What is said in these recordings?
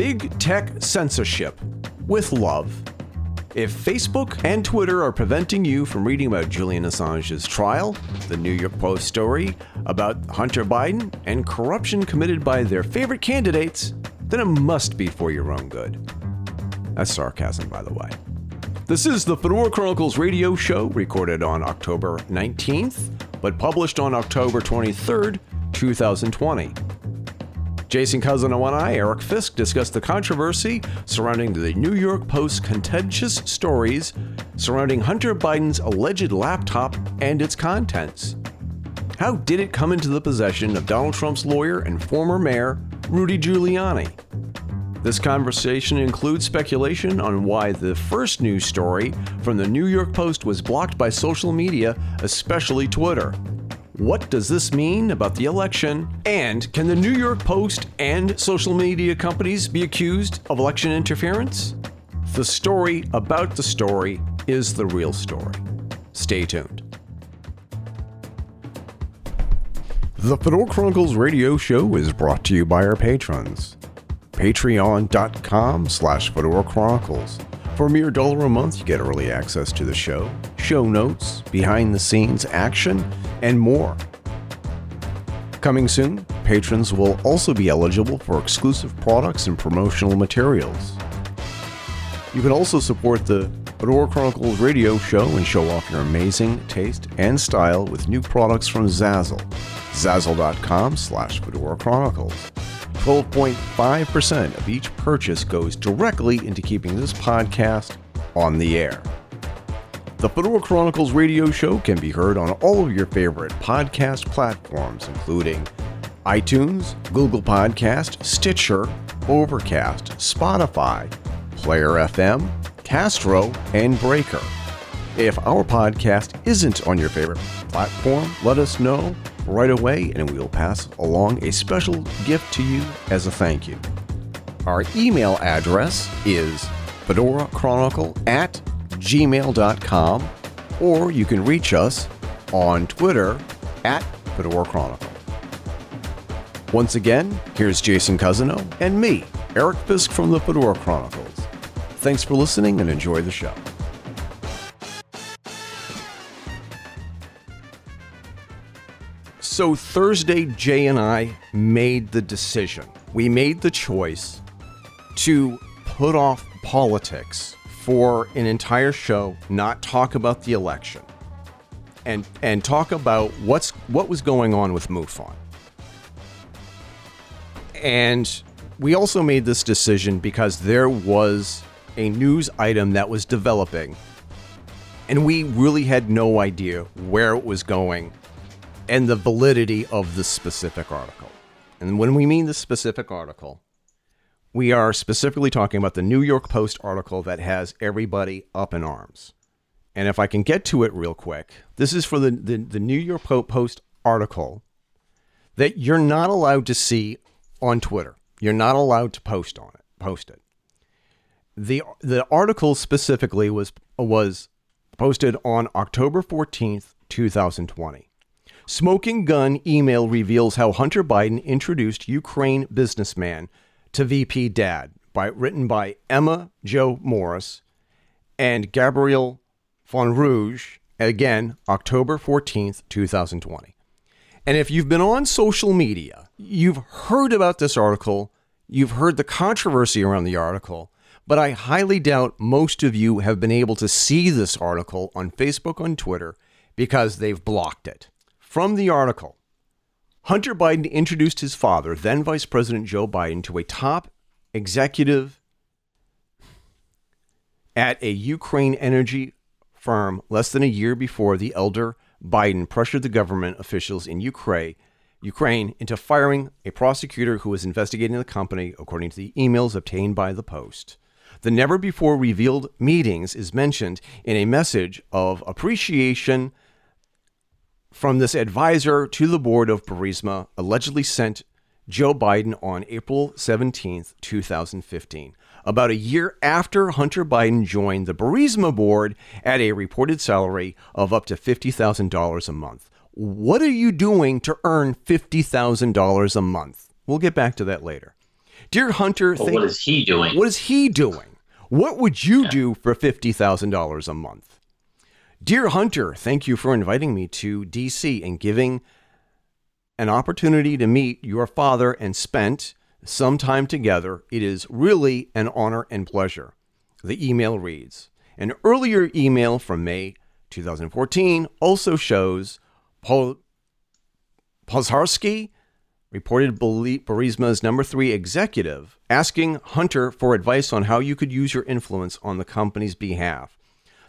Big Tech Censorship with Love. If Facebook and Twitter are preventing you from reading about Julian Assange's trial, the New York Post story about Hunter Biden, and corruption committed by their favorite candidates, then it must be for your own good. That's sarcasm, by the way. This is the Fedora Chronicles radio show recorded on October 19th, but published on October 23rd, 2020. Jason Cousineau and I, Eric Fisk, discussed the controversy surrounding the New York Post's contentious stories surrounding Hunter Biden's alleged laptop and its contents. How did it come into the possession of Donald Trump's lawyer and former mayor, Rudy Giuliani? This conversation includes speculation on why the first news story from the New York Post was blocked by social media, especially Twitter. What does this mean about the election? And can the New York Post and social media companies be accused of election interference? The story about the story is the real story. Stay tuned. The Fedora Chronicles radio show is brought to you by our patrons. Patreon.com slash Fedora Chronicles. For a mere dollar a month, you get early access to the show, show notes, behind the scenes action, and more. Coming soon, patrons will also be eligible for exclusive products and promotional materials. You can also support the Fedora Chronicles radio show and show off your amazing taste and style with new products from Zazzle. Zazzle.com slash Fedora Chronicles. 12.5% of each purchase goes directly into keeping this podcast on the air. The Fedora Chronicles radio show can be heard on all of your favorite podcast platforms, including iTunes, Google Podcast, Stitcher, Overcast, Spotify, Player FM, Castro, and Breaker. If our podcast isn't on your favorite platform, let us know right away and we will pass along a special gift to you as a thank you. Our email address is fedorachronicle at gmail.com, or you can reach us on Twitter at Fedora Chronicle. Once again, here's Jason Cousineau and me, Eric Fisk from the Fedora Chronicles. Thanks for listening and enjoy the show. So, Thursday, Jay and I made the decision. We made the choice to put off politics for an entire show, not talk about the election, and and talk about what's what was going on with MUFON. And we also made this decision because there was a news item that was developing, and we really had no idea where it was going and the validity of the specific article. And when we mean the specific article, we are specifically talking about the New York Post article that has everybody up in arms. And if I can get to it real quick, this is for the, the, the New York Post article that you're not allowed to see on Twitter. You're not allowed to post on it. Post it. The the article specifically was was posted on October 14th, 2020. Smoking gun email reveals how Hunter Biden introduced Ukraine businessman to VP Dad, by written by Emma Jo Morris and Gabriel von Rouge, again, October 14th, 2020. And if you've been on social media, you've heard about this article, you've heard the controversy around the article, but I highly doubt most of you have been able to see this article on Facebook, on Twitter, because they've blocked it. From the article, Hunter Biden introduced his father, then Vice President Joe Biden, to a top executive at a Ukraine energy firm less than a year before the elder Biden pressured the government officials in Ukraine, Ukraine into firing a prosecutor who was investigating the company, according to the emails obtained by the Post. The never before revealed meetings is mentioned in a message of appreciation from this advisor to the board of Burisma allegedly sent Joe Biden on April 17, 2015, about a year after Hunter Biden joined the Burisma board at a reported salary of up to $50,000 a month. What are you doing to earn $50,000 a month? We'll get back to that later. Dear Hunter, thank- what is he doing? what is he doing? What would you do for $50,000 a month? Dear Hunter, thank you for inviting me to DC and giving an opportunity to meet your father and spent some time together. It is really an honor and pleasure. The email reads An earlier email from May 2014 also shows Paul reported Burisma's number three executive asking Hunter for advice on how you could use your influence on the company's behalf.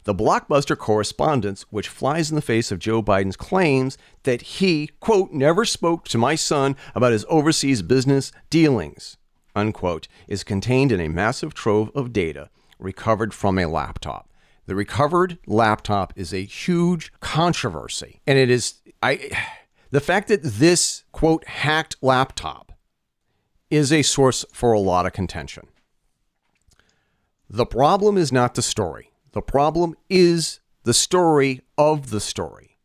The blockbuster correspondence, which flies in the face of Joe Biden's claims that he, quote, never spoke to my son about his overseas business dealings, unquote, is contained in a massive trove of data recovered from a laptop. The recovered laptop is a huge controversy, and it is, I, the fact that this, quote, hacked laptop is a source for a lot of contention. The problem is not the story. The problem is the story of the story.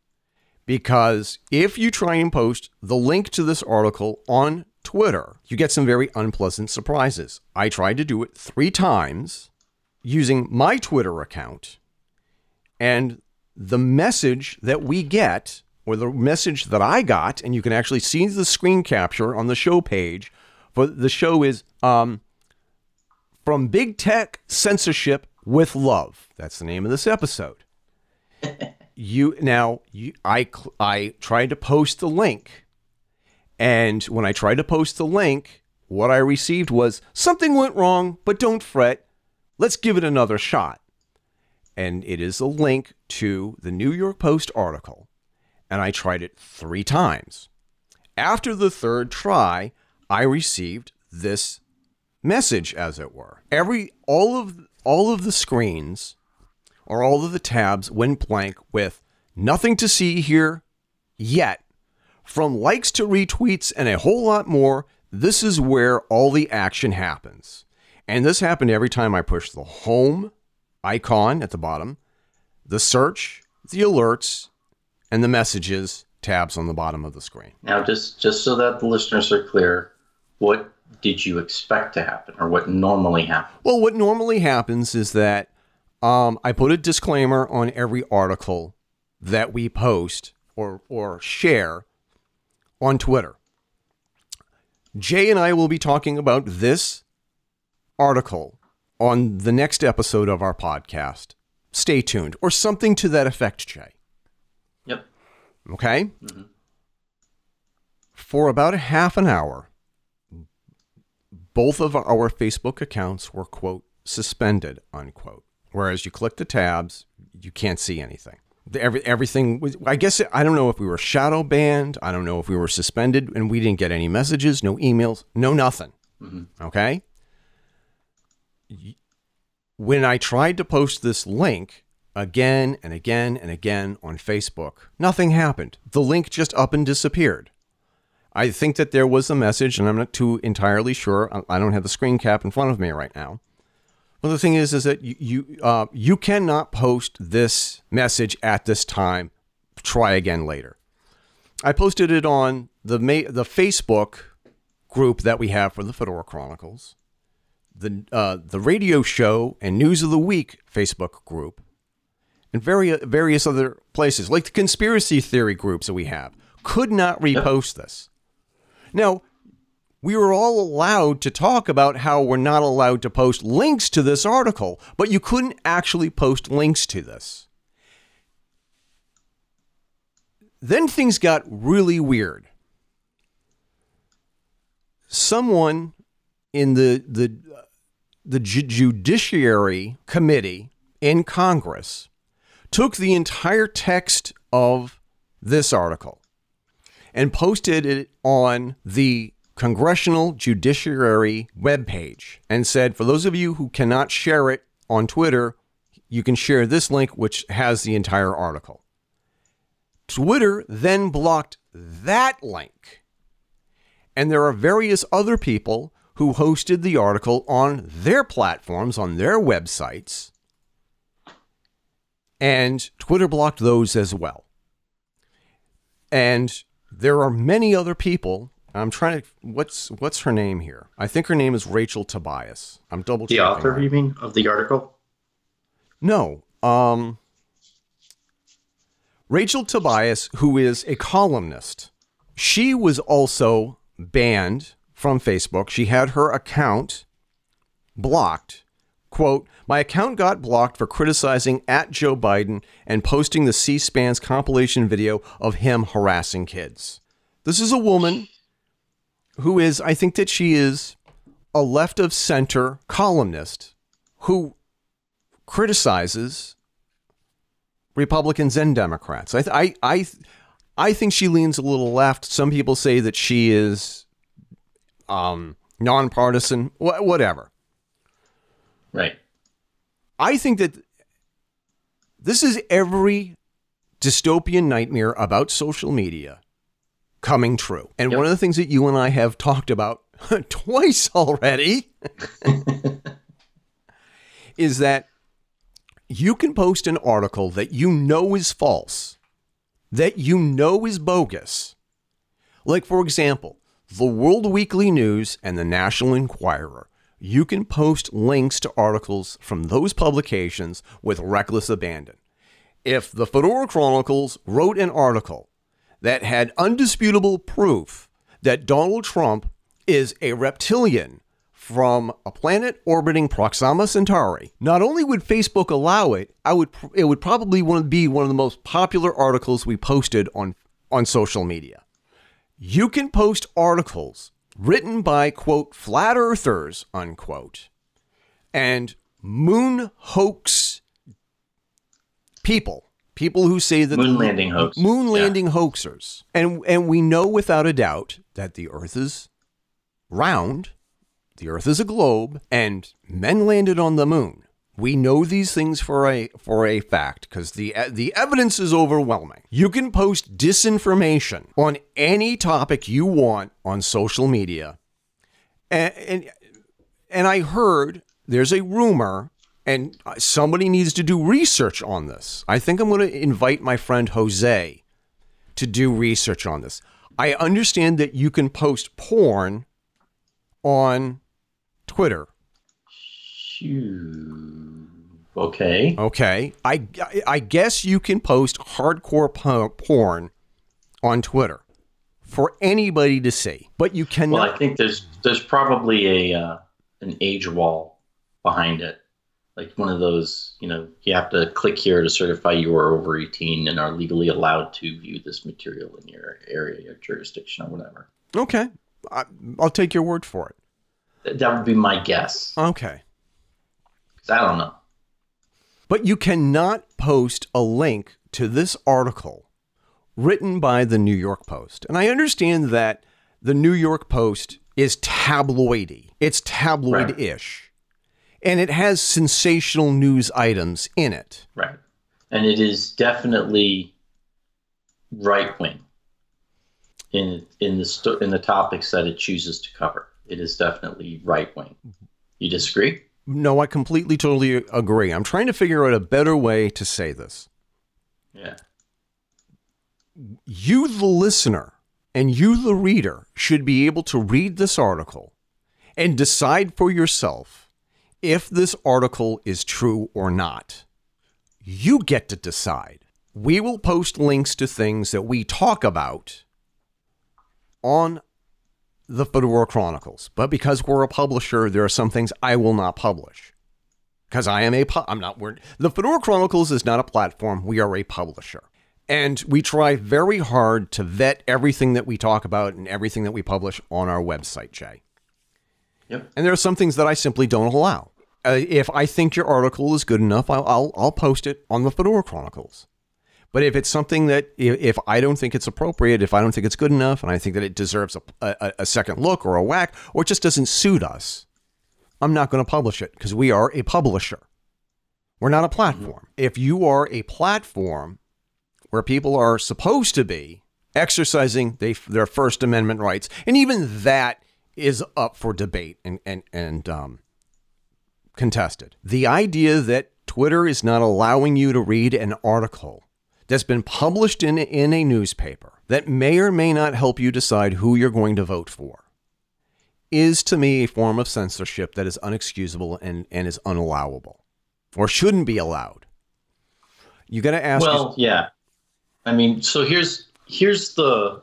Because if you try and post the link to this article on Twitter, you get some very unpleasant surprises. I tried to do it three times using my Twitter account, and the message that we get, or the message that I got, and you can actually see the screen capture on the show page for the show is um, from Big Tech Censorship with Love. That's the name of this episode. you now you, I I tried to post the link, and when I tried to post the link, what I received was something went wrong, but don't fret. Let's give it another shot. And it is a link to the New York Post article, and I tried it three times. After the third try, I received this message as it were. Every all of all of the screens or all of the tabs went blank with nothing to see here yet. From likes to retweets and a whole lot more, this is where all the action happens. And this happened every time I pushed the home icon at the bottom, the search, the alerts, and the messages tabs on the bottom of the screen. Now, just just so that the listeners are clear, what did you expect to happen, or what normally happens? Well, what normally happens is that um, I put a disclaimer on every article that we post or or share on Twitter. Jay and I will be talking about this article on the next episode of our podcast. Stay tuned, or something to that effect, Jay. Yep. Okay? For about a half an hour, both of our Facebook accounts were, quote, suspended, unquote. Whereas you click the tabs, you can't see anything. The- Every, everything was, I guess, I don't know if we were shadow banned. I don't know if we were suspended and we didn't get any messages, no emails, no nothing. Mm-hmm. Okay? When I tried to post this link again and again and again on Facebook, nothing happened. The link just up and disappeared. I think that there was a message, and I'm not too entirely sure. I- don't have the screen cap in front of me right now. Well, the thing is, is that you you, uh, you cannot post this message at this time. Try again later. I posted it on the ma- the Facebook group that we have for the Fedora Chronicles, the uh, the radio show and News of the Week Facebook group, and various various other places like the conspiracy theory groups that we have. Could not repost this. Now, we were all allowed to talk about how we're not allowed to post links to this article, but you couldn't actually post links to this. Then things got really weird. Someone in the the the Ju- judiciary committee in Congress took the entire text of this article and posted it on the Congressional Judiciary webpage and said, for those of you who cannot share it on Twitter, you can share this link, which has the entire article. Twitter then blocked that link. And there are various other people who hosted the article on their platforms, on their websites. And Twitter blocked those as well. And there are many other people. I'm trying to. What's what's her name here? I think her name is Rachel Tobias. I'm double checking. The author, that. you mean, of the article? No. Um. Rachel Tobias, who is a columnist, she was also banned from Facebook. She had her account blocked. Quote, my account got blocked for criticizing at Joe Biden and posting the C SPAN's compilation video of him harassing kids. This is a woman who is, I think that she is a left of center columnist who criticizes Republicans and Democrats. I, th- I, I, I think she leans a little left. Some people say that she is um, nonpartisan, wh- whatever. Right. I think that this is every dystopian nightmare about social media coming true. And Yep. one of the things that you and I have talked about twice already is that you can post an article that you know is false, that you know is bogus. Like, for example, the World Weekly News and the National Enquirer. You can post links to articles from those publications with reckless abandon. If the Fedora Chronicles wrote an article that had undisputable proof that Donald Trump is a reptilian from a planet orbiting Proxima Centauri, not only would Facebook allow it, I would it would probably be one of the most popular articles we posted on on social media. You can post articles written by quote flat earthers unquote and moon hoax people people who say that Moon the- landing hoax. moon Yeah. landing hoaxers and and we know without a doubt that the earth is round the earth is a globe and men landed on the moon we know these things for a for a fact because the the evidence is overwhelming. You can post disinformation on any topic you want on social media, and and, and I heard there's a rumor, and somebody needs to do research on this. I think I'm going to invite my friend Jose to do research on this. I understand that you can post porn on Twitter. Phew. Okay. Okay. I, I guess you can post hardcore po- porn on Twitter for anybody to see, but you cannot. Well. I think there's there's probably a uh, an age wall behind it, like one of those. You know, you have to click here to certify you are over 18 and are legally allowed to view this material in your area or jurisdiction or whatever. okay. I, I'll take your word for it. That would be my guess. Okay. 'Cause I don't know. But you cannot post a link to this article written by the New York Post. And I understand that the New York Post is tabloidy, it's tabloid ish, and it has sensational news items in it. Right. And it is definitely right wing in in the sto- in the topics that it chooses to cover. It is definitely right wing. Mm-hmm. You disagree? No, I completely, totally agree. I'm trying to figure out a better way to say this. Yeah. You, the listener, and you, the reader, should be able to read this article and decide for yourself if this article is true or not. You get to decide. We will post links to things that we talk about on the Fedora Chronicles, but because we're a publisher, there are some things I will not publish. Because I am a, pu- I'm not, we're, the Fedora Chronicles is not a platform. We are a publisher. And we try very hard to vet everything that we talk about and everything that we publish on our website, Jay. Yep. And there are some things that I simply don't allow. Uh, if I think your article is good enough, I'll, I'll, I'll post it on the Fedora Chronicles. But if it's something that, if, I don't think it's appropriate, if I don't think it's good enough, and I think that it deserves a, a, a second look or a whack, or it just doesn't suit us, I'm not going to publish it because we are a publisher. We're not a platform. If you are a platform where people are supposed to be exercising they, their First Amendment rights, and even that is up for debate and and and um, contested. The idea that Twitter is not allowing you to read an article that's been published in in a newspaper that may or may not help you decide who you're going to vote for is to me a form of censorship that is unexcusable and, and is unallowable or shouldn't be allowed. You got to ask. Well, yeah. I mean, so here's here's the.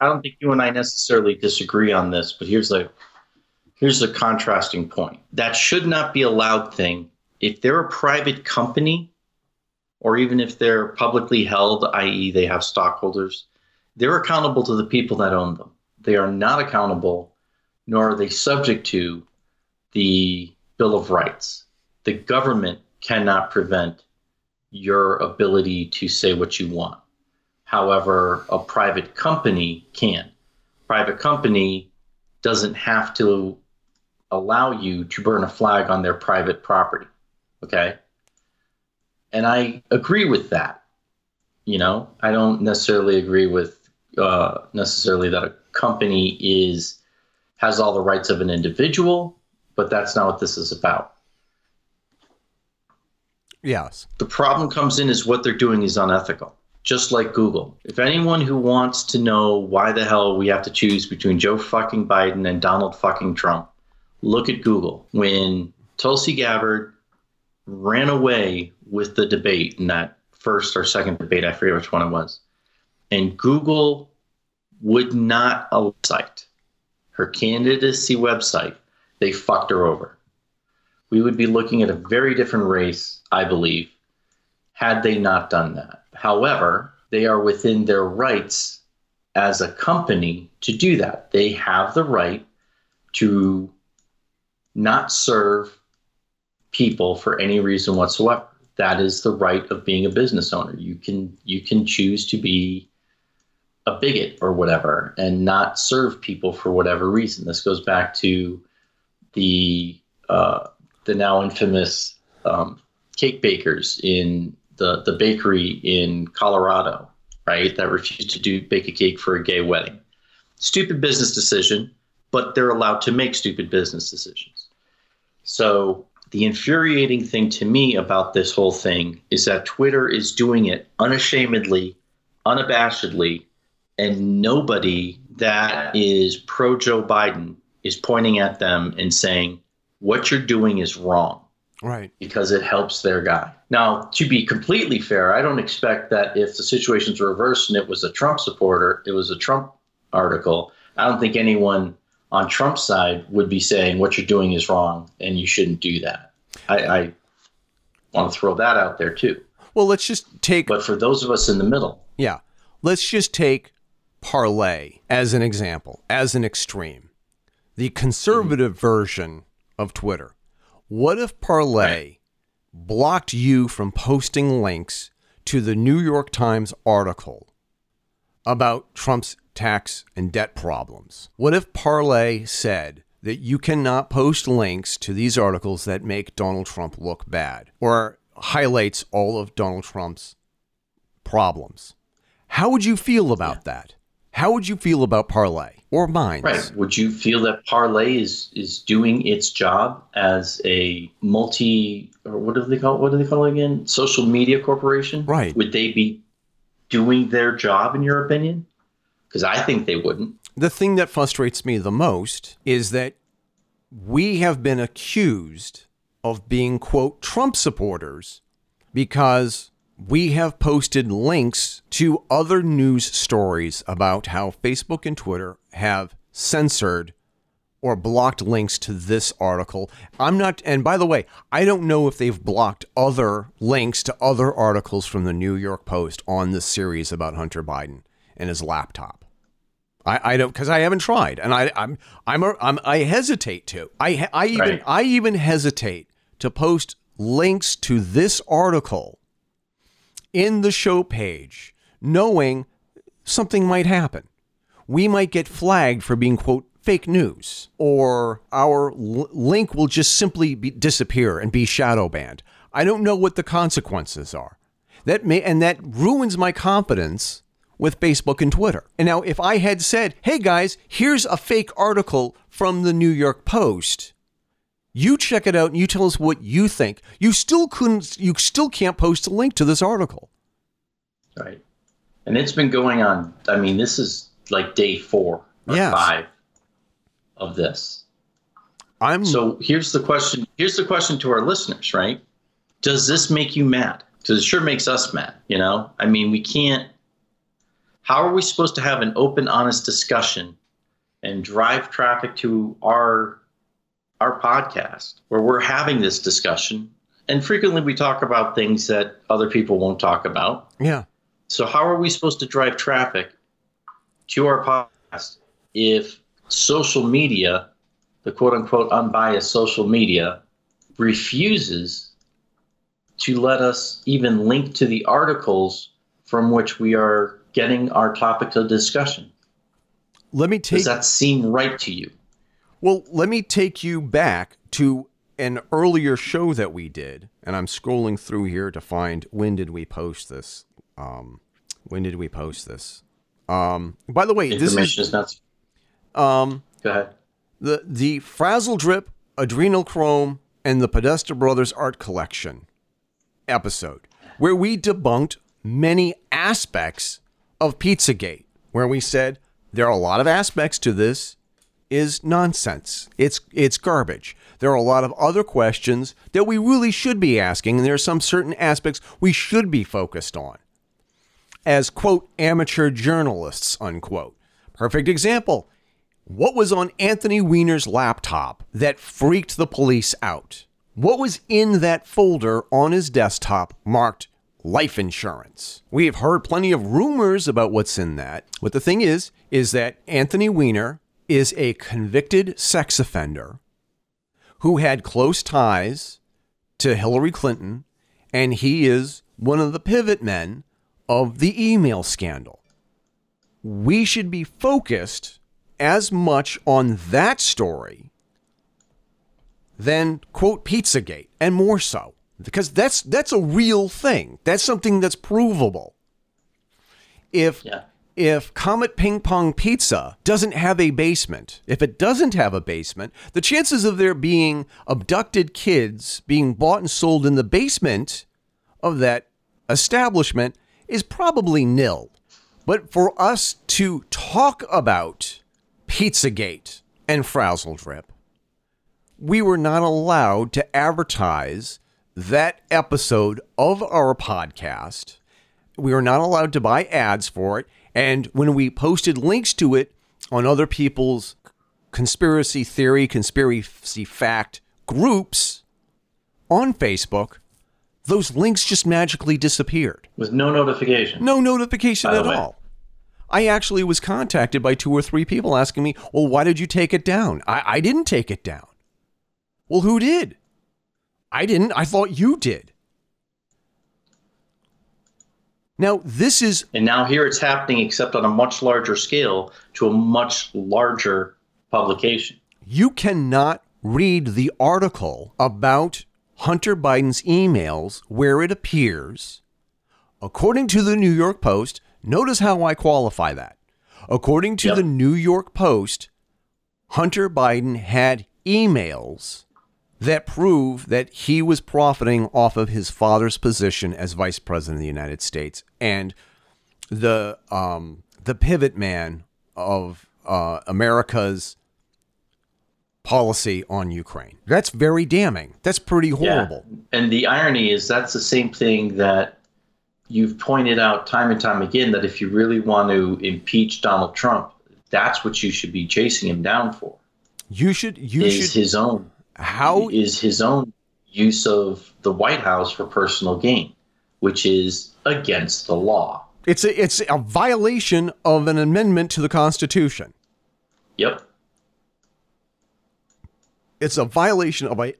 I don't think you and I necessarily disagree on this, but here's the here's the contrasting point. That should not be allowed thing. If they're a private company, or even if they're publicly held, i.e., they have stockholders, they're accountable to the people that own them. They are not accountable, nor are they subject to the Bill of Rights. The government cannot prevent your ability to say what you want. However, a private company can. Private company doesn't have to allow you to burn a flag on their private property. Okay? And I agree with that. You know, I don't necessarily agree with uh, necessarily that a company is has all the rights of an individual, but that's not what this is about. Yes. The problem comes in is what they're doing is unethical, just like Google. If anyone who wants to know why the hell we have to choose between Joe fucking Biden and Donald fucking Trump, look at Google. When Tulsi Gabbard ran away with the debate in that first or second debate, I forget which one it was, and Google would not cite her candidacy website, they fucked her over. We would be looking at a very different race, I believe, had they not done that. However, they are within their rights as a company to do that. They have the right to not serve people for any reason whatsoever. That is the right of being a business owner. You can you can choose to be a bigot or whatever and not serve people for whatever reason. This goes back to the uh, the now infamous um, cake bakers in the the bakery in Colorado, right? That refused to do bake a cake for a gay wedding. Stupid business decision, but they're allowed to make stupid business decisions. So the infuriating thing to me about this whole thing is that Twitter is doing it unashamedly, unabashedly, and nobody that is pro Joe Biden is pointing at them and saying, what you're doing is wrong. Right. Because it helps their guy. Now, to be completely fair, I don't expect that if the situation's reversed and it was a Trump supporter, it was a Trump article, I don't think anyone on Trump's side would be saying what you're doing is wrong and you shouldn't do that. I, I want to throw that out there too. Well, let's just take. But for those of us in the middle, yeah, let's just take Parler as an example, as an extreme. The conservative mm-hmm. version of Twitter. What if Parler right. blocked you from posting links to the New York Times article about Trump's tax, and debt problems. What if Parler said that you cannot post links to these articles that make Donald Trump look bad or highlights all of Donald Trump's problems? How would you feel about yeah. that? How would you feel about Parler or Minds? Right. Would you feel that Parler is is doing its job as a multi or what do they call it? what do they call it again? Social media corporation? Right. Would they be doing their job in your opinion? Because I think they wouldn't. The thing that frustrates me the most is that we have been accused of being, quote, Trump supporters because we have posted links to other news stories about how Facebook and Twitter have censored or blocked links to this article. I'm not, and by the way, I don't know if they've blocked other links to other articles from the New York Post on this series about Hunter Biden and his laptop. I, I don't because I haven't tried, and I I'm I'm, a, I'm I hesitate to. I I even right. I even hesitate to post links to this article in the show page, knowing something might happen. We might get flagged for being quote fake news, or our l- link will just simply be, disappear and be shadow banned. I don't know what the consequences are. That may and that ruins my confidence with Facebook and Twitter. And now, if I had said, hey guys, here's a fake article from the New York Post, you check it out and you tell us what you think. You still couldn't, you still can't post a link to this article. Right. and it's been going on. I mean, this is like day four or Yes. five of this. I'm So here's the question. Here's the question to our listeners, right? Does this make you mad? Because it sure makes us mad. You know, I mean, we can't. How are we supposed to have an open, honest discussion and drive traffic to our our podcast where we're having this discussion? And frequently we talk about things that other people won't talk about. yeah. So how are we supposed to drive traffic to our podcast if social media, the quote unquote unbiased social media, refuses to let us even link to the articles from which we are getting our topic of discussion? Let me take Does that seem right to you? Well, let me take you back to an earlier show that we did, and I'm scrolling through here to find when did we post this. Um, when did we post this? Um, by the way, this Information is is not. um, Go ahead. the the Frazzle Drip, Adrenochrome, and the Podesta Brothers Art Collection episode, where we debunked many aspects of Pizzagate, where we said there are a lot of aspects to this is nonsense. It's it's garbage. There are a lot of other questions that we really should be asking, and there are some certain aspects we should be focused on. As quote amateur journalists unquote. Perfect example. What was on Anthony Weiner's laptop that freaked the police out? What was in that folder on his desktop marked life insurance? We have heard plenty of rumors about what's in that. What the thing is, is that Anthony Weiner is a convicted sex offender who had close ties to Hillary Clinton, and he is one of the pivot men of the email scandal. We should be focused as much on that story than quote Pizzagate and more so because that's that's a real thing. That's something that's provable. If Yeah. if Comet Ping Pong Pizza doesn't have a basement, if it doesn't have a basement, the chances of there being abducted kids being bought and sold in the basement of that establishment is probably nil. But for us to talk about Pizzagate and Frazzle Drip, we were not allowed to advertise that episode of our podcast. We were not allowed to buy ads for it. And when we posted links to it on other people's conspiracy theory, conspiracy fact groups on Facebook, those links just magically disappeared. With no notification. No notification at way. all. I actually was contacted by two or three people asking me, well, why did you take it down? I, I didn't take it down. Well, who did? I didn't. I thought you did. Now, this is And now here it's happening, except on a much larger scale to a much larger publication. you cannot read the article about Hunter Biden's emails where it appears, according to the New York Post, notice how I qualify that. According to Yep. the New York Post, Hunter Biden had emails that prove that he was profiting off of his father's position as vice president of the United States and the um, the pivot man of uh, America's policy on Ukraine. That's very damning. That's pretty horrible. And the irony is that's the same thing that you've pointed out time and time again that if you really want to impeach Donald Trump, that's what you should be chasing him down for. You should you is should his own how is his own use of the White House for personal gain, which is against the law. it's a it's a violation of an amendment to the Constitution. Yep. It's a violation of a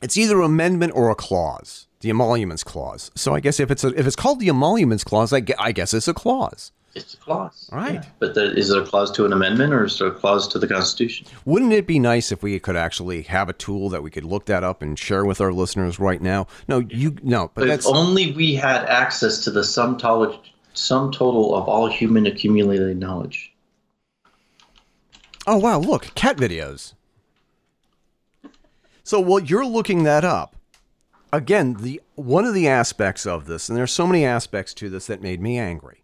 it's either an amendment or a clause, the emoluments clause. So I guess if it's a, if it's called the emoluments clause, I, I guess it's a clause. It's a clause. Right. Yeah. But the, is it a clause to an amendment or is it a clause to the Constitution? Wouldn't it be nice if we could actually have a tool that we could look that up and share with our listeners right now? No, you no, but But that's if only we had access to the sum total, sum total of all human accumulated knowledge. Oh wow, look, cat videos. So while you're looking that up, again, the one of the aspects of this, and there's so many aspects to this that made me angry.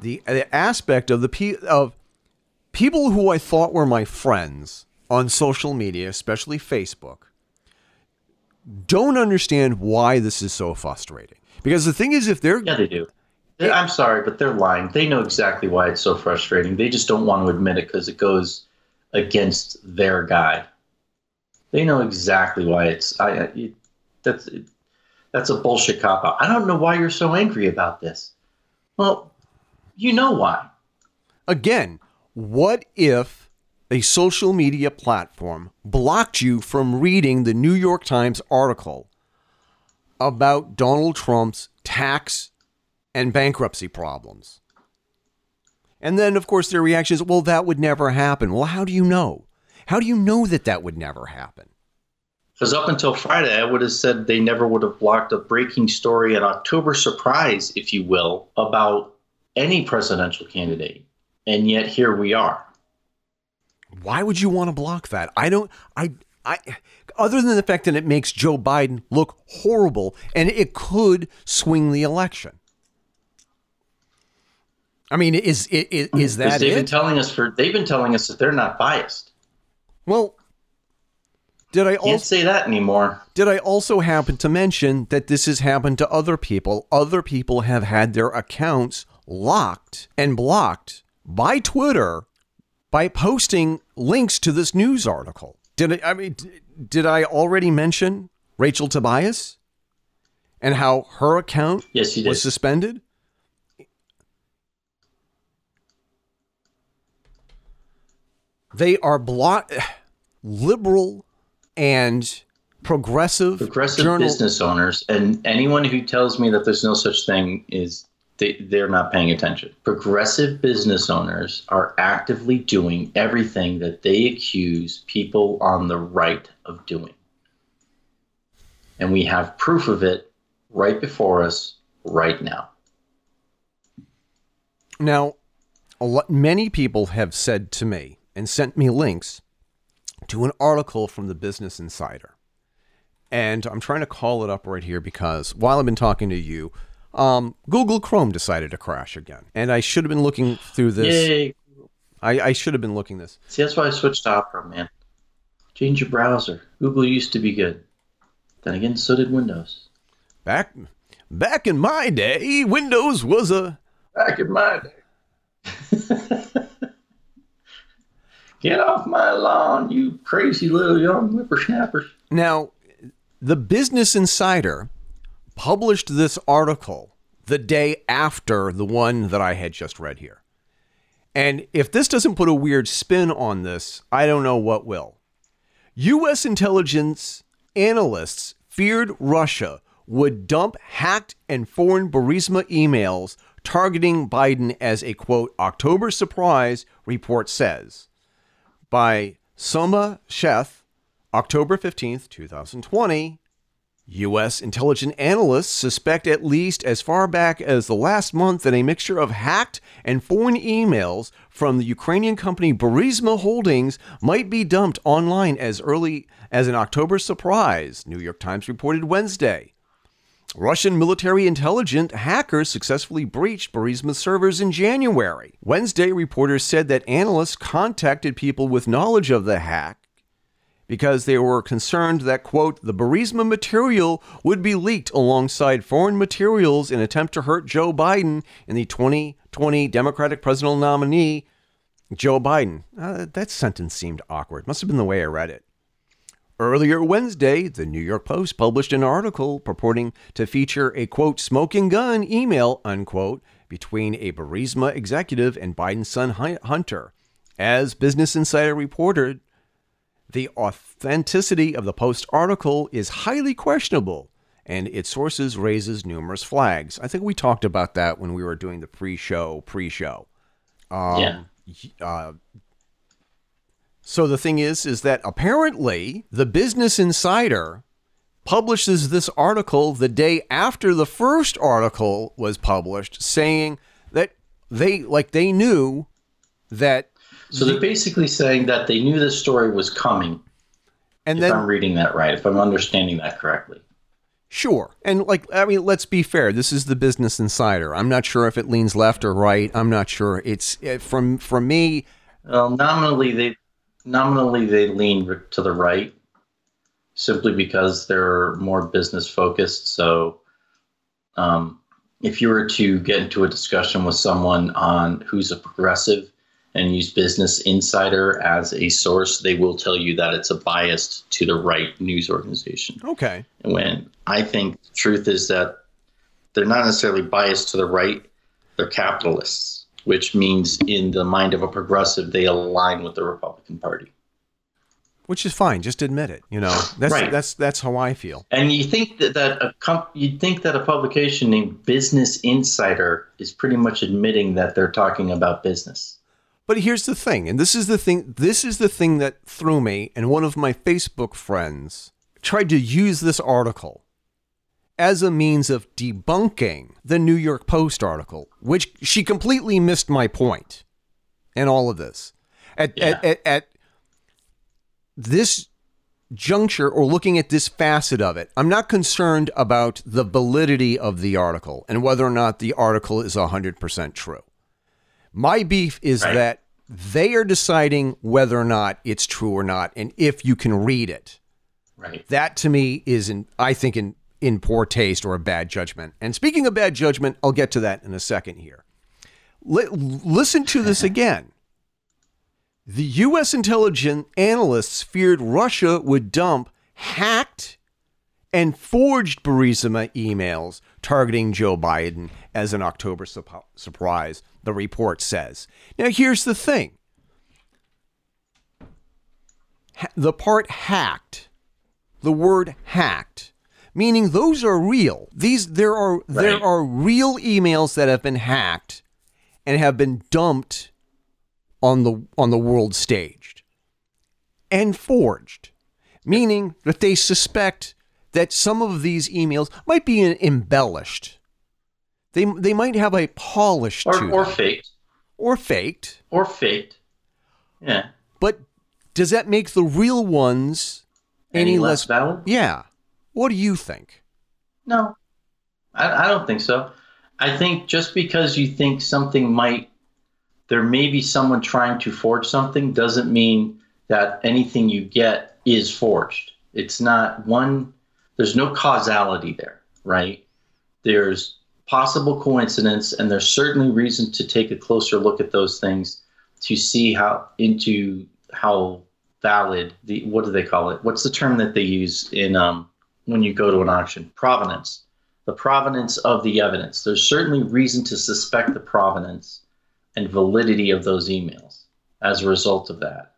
The, the aspect of the pe- of people who I thought were my friends on social media, especially Facebook, don't understand why this is so frustrating. Because the thing is, if they're Yeah, they do. They- I'm sorry, but they're lying. They know exactly why it's so frustrating. They just don't want to admit it because it goes against their guy. They know exactly why it's. I, it, that's it, that's a bullshit cop out. I don't know why you're so angry about this. Well, you know why. Again, what if a social media platform blocked you from reading the New York Times article about Donald Trump's tax and bankruptcy problems? And then, of course, their reaction is, well, that would never happen. Well, how do you know? How do you know that that would never happen? Because up until Friday, I would have said they never would have blocked a breaking story, an October surprise, if you will, about any presidential candidate. And yet here we are. Why would you want to block that? I don't, I, I, other than the fact that it makes Joe Biden look horrible and it could swing the election. I mean, is mm-hmm. is, is Because that they've been telling us for they've been telling us that they're not biased. Well, did I Can't also say that anymore. did I also happen to mention that this has happened to other people? Other people have had their accounts locked and blocked by Twitter by posting links to this news article. Did I, I mean did I already mention Rachel Tobias and how her account Yes, you did. was suspended? They are block liberal and progressive Progressive journal- business owners and anyone who tells me that there's no such thing is they, they're not paying attention. Progressive business owners are actively doing everything that they accuse people on the right of doing. And we have proof of it right before us right now. Now, lot, many people have said to me and sent me links to an article from the Business Insider. And I'm trying to call it up right here because while I've been talking to you, um, Google Chrome decided to crash again. And I should have been looking through this. Yay. I, I should have been looking this. See, that's why I switched to Opera, man. Change your browser. Google used to be good. Then again, so did Windows. Back back in my day, Windows was a Back in my day. Get off my lawn, you crazy little young whippersnappers. Now, the Business Insider published this article the day after the one that I had just read here. And if this doesn't put a weird spin on this, I don't know what will. U.S. intelligence analysts feared Russia would dump hacked and foreign Burisma emails targeting Biden as a quote, October surprise, report says by Soma Sheth, October 15th, 2020. U.S. intelligence analysts suspect at least as far back as the last month that a mixture of hacked and foreign emails from the Ukrainian company Burisma Holdings might be dumped online as early as an October surprise, New York Times reported Wednesday. Russian military intelligence hackers successfully breached Burisma's servers in January. Wednesday, reporters said that analysts contacted people with knowledge of the hack because they were concerned that, quote, the Burisma material would be leaked alongside foreign materials in attempt to hurt Joe Biden in the 2020 Democratic presidential nominee, Joe Biden. Uh, that sentence seemed awkward. Must have been the way I read it. Earlier Wednesday, the New York Post published an article purporting to feature a quote smoking gun email unquote between a Burisma executive and Biden's son Hunter. As Business Insider reported, the authenticity of the Post article is highly questionable and its sources raises numerous flags. I think we talked about that when we were doing the pre-show pre-show. yeah. Uh, so the thing is, is that apparently the Business Insider publishes this article the day after the first article was published, saying that they like they knew that, So they're basically saying that they knew this story was coming. and if then I'm reading that right, if I'm understanding that correctly. Sure. And like I mean, let's be fair. This is the Business Insider. I'm not sure if it leans left or right. I'm not sure. It's it, from from me. Well, nominally they nominally they lean to the right, simply because they're more business focused. So, um, if you were to get into a discussion with someone on who's a progressive and use Business Insider as a source, they will tell you that it's a biased to the right news organization. Okay. When I think the truth is that they're not necessarily biased to the right, they're capitalists, which means in the mind of a progressive, they align with the Republican Party. Which is fine. Just admit it. You know, that's Right. that's that's how I feel. And you think that, that a comp- you'd think that a publication named Business Insider is pretty much admitting that they're talking about business. But here's the thing, and this is the thing. This is the thing that threw me. And one of my Facebook friends tried to use this article as a means of debunking the New York Post article, which she completely missed my point in all of this. At, at, at, at this juncture or looking at this facet of it, I'm not concerned about the validity of the article and whether or not the article is 100% true. My beef is Right. that they are deciding whether or not it's true or not and if you can read it. Right. That to me is in I think in in poor taste or a bad judgment. And speaking of bad judgment, I'll get to that in a second here. Li- listen to this again. The US intelligence analysts feared Russia would dump hacked and forged Burisma emails targeting Joe Biden as an October sup- surprise, the report says. Now, here's the thing Ha- the part hacked, the word hacked, meaning those are real. These there are there are real emails that have been hacked and have been dumped on the on the world stage and forged, meaning that they suspect that some of these emails might be embellished. They, they might have a polish Or, to or them, faked. or faked. Or faked. Yeah. But does that make the real ones any, Any less? less valid? Yeah. What do you think? No, I, I don't think so. I think just because you think something might, there may be someone trying to forge something, doesn't mean that anything you get is forged. It's not one, there's no causality there, right? There's possible coincidence, and there's certainly reason to take a closer look at those things to see how into how valid the what do they call it? What's the term that they use in um, when you go to an auction? Provenance. The provenance of the evidence. There's certainly reason to suspect the provenance and validity of those emails as a result of that.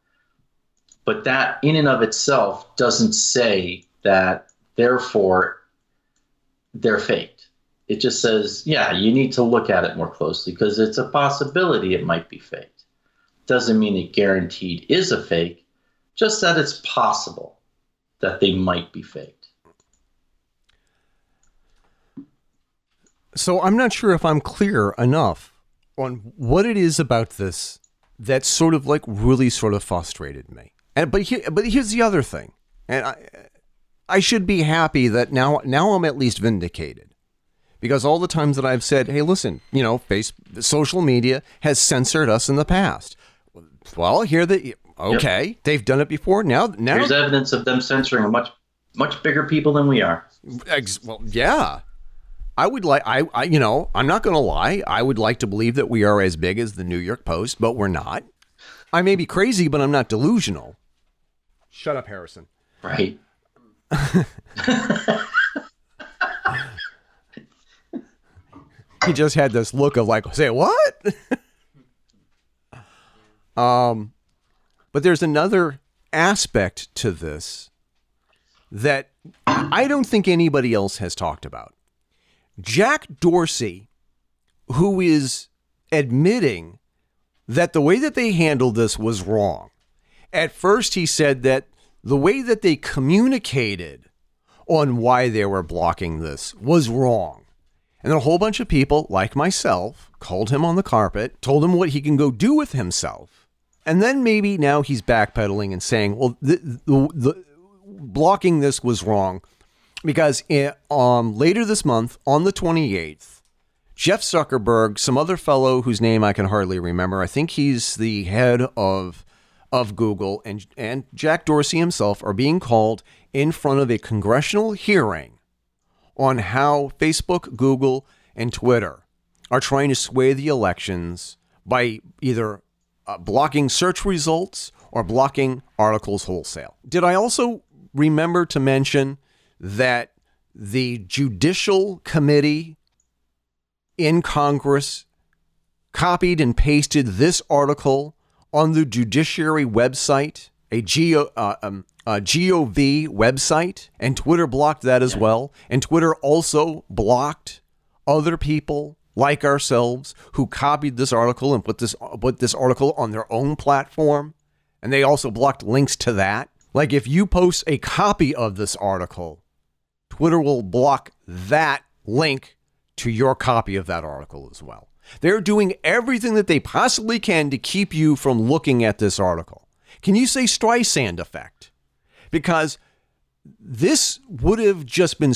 But that in and of itself doesn't say that therefore they're faked. It just says, yeah, you need to look at it more closely because it's a possibility it might be faked. Doesn't mean it guaranteed is a fake, just that it's possible that they might be faked. So I'm not sure if I'm clear enough on what it is about this that sort of like really sort of frustrated me. And but here, but here's the other thing, and I I should be happy that now now I'm at least vindicated. Because all the times that I've said, "Hey, listen, you know, face social media has censored us in the past." Well, here the okay, they've done it before. Now, now, There's evidence of them censoring a much much bigger people than we are. Ex- well, yeah. I would like I, I you know, I'm not going to lie. I would like to believe that we are as big as the New York Post, but we're not. I may be crazy, but I'm not delusional. Shut up, Harrison. Right. He just had this look of like, say what? um but there's another aspect to this that I don't think anybody else has talked about. Jack Dorsey, who is admitting that the way that they handled this was wrong. At first, he said that the way that they communicated on why they were blocking this was wrong. And then a whole bunch of people, like myself, called him on the carpet, told him what he can go do with himself. And then maybe now he's backpedaling and saying, well, the, the, the blocking this was wrong because in, um, later this month, on the 28th, Jeff Zuckerberg, some other fellow whose name I can hardly remember, I think he's the head of of Google, and and Jack Dorsey himself are being called in front of a congressional hearing on how Facebook, Google, and Twitter are trying to sway the elections by either uh, blocking search results or blocking articles wholesale. Did I also remember to mention that the Judicial Committee in Congress copied and pasted this article on the Judiciary website, a, Go, uh, um, Uh, a GOV website, and Twitter blocked that as well. And Twitter also blocked other people like ourselves who copied this article and put this put this article on their own platform and they also blocked links to that. Like if you post a copy of this article, Twitter will block that link to your copy of that article as well. They're doing everything that they possibly can to keep you from looking at this article. Can you say Streisand effect? Because this would have just been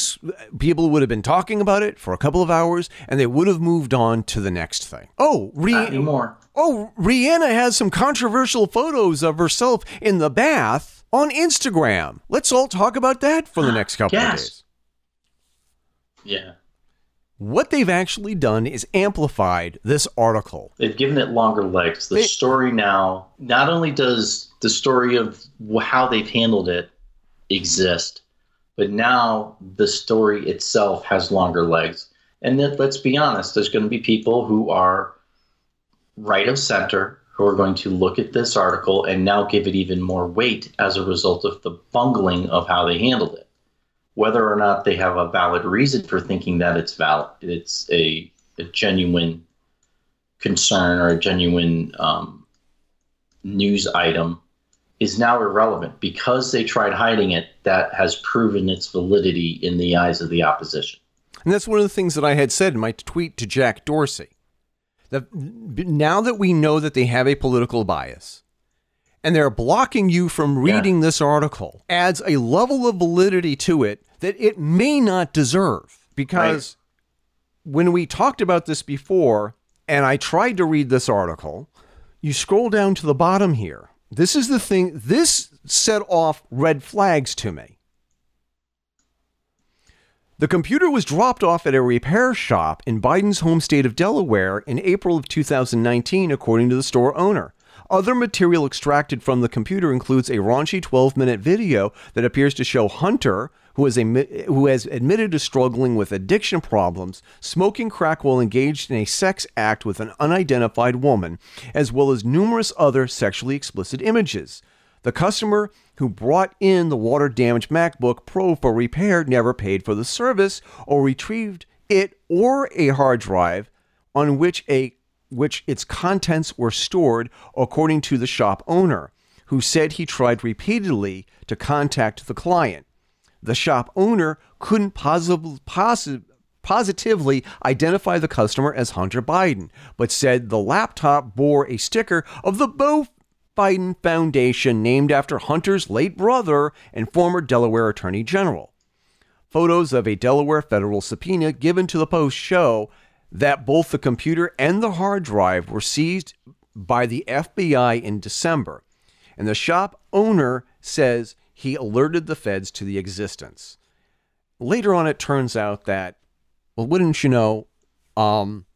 people would have been talking about it for a couple of hours and they would have moved on to the next thing. Oh, Not. Oh, Rihanna has some controversial photos of herself in the bath on Instagram. Let's all talk about that for the next couple yes. of days. Yeah. What they've actually done is amplified this article. They've given it longer legs. The they, story now, not only does the story of how they've handled it exist, but now the story itself has longer legs. And let's be honest, there's going to be people who are right of center who are going to look at this article and now give it even more weight as a result of the bungling of how they handled it. Whether or not they have a valid reason for thinking that it's valid, it's a, a genuine concern or a genuine um, news item is now irrelevant because they tried hiding it. That has proven its validity in the eyes of the opposition. And that's one of the things that I had said in my tweet to Jack Dorsey that now that we know that they have a political bias and they're blocking you from reading yeah. this article adds a level of validity to it that it may not deserve because right. when we talked about this before and I tried to read this article you scroll down to the bottom here this is the thing this set off red flags to me the computer was dropped off at a repair shop in Biden's home state of Delaware in April of 2019, according to the store owner. Other material extracted from the computer includes a raunchy 12 minute video that appears to show Hunter, who, is a, who has admitted to struggling with addiction problems, smoking crack while engaged in a sex act with an unidentified woman, as well as numerous other sexually explicit images. The customer who brought in the water damaged MacBook Pro for repair never paid for the service or retrieved it or a hard drive on which a which its contents were stored according to the shop owner who said he tried repeatedly to contact the client. The shop owner couldn't posi- positively identify the customer as Hunter Biden, but said the laptop bore a sticker of the Beau Biden Foundation named after Hunter's late brother and former Delaware Attorney General. Photos of a Delaware federal subpoena given to the Post show that both the computer and the hard drive were seized by the FBI in December, and the shop owner says he alerted the feds to the existence. Later on, it turns out that, well, wouldn't you know, um,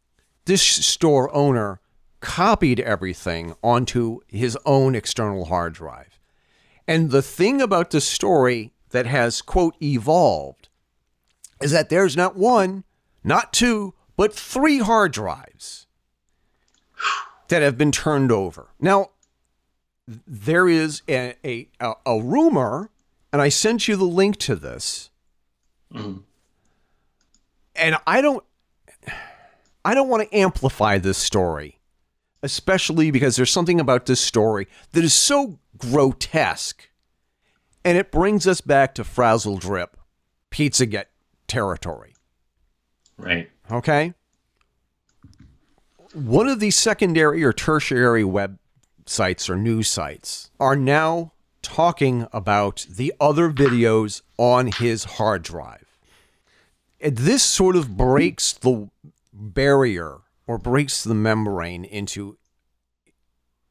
this store owner copied everything onto his own external hard drive. And the thing about the story that has, quote, evolved is that there's not one, not two, but three hard drives that have been turned over. Now, there is a, a, a rumor, and I sent you the link to this. Mm-hmm. And I don't I don't want to amplify this story especially because there's something about this story that is so grotesque. And it brings us back to Frazzle Drip, Pizzagate territory. Right. Okay. One of these secondary or tertiary websites or news sites are now talking about the other videos on his hard drive. And this sort of breaks the barrier or breaks the membrane into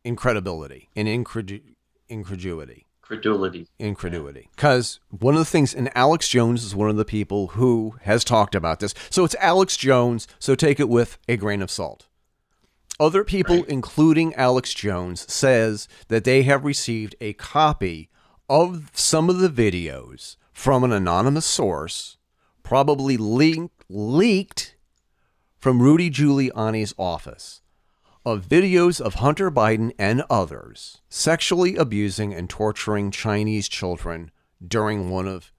incredibility and incredu- incredulity. Credulity. Incredulity. Because one of the things, and Alex Jones is one of the people who has talked about this. So it's Alex Jones, so take it with a grain of salt. Other people, Right. including Alex Jones, says that they have received a copy of some of the videos from an anonymous source, probably leaked, leaked from Rudy Giuliani's office, of videos of Hunter Biden and others sexually abusing and torturing Chinese children during one of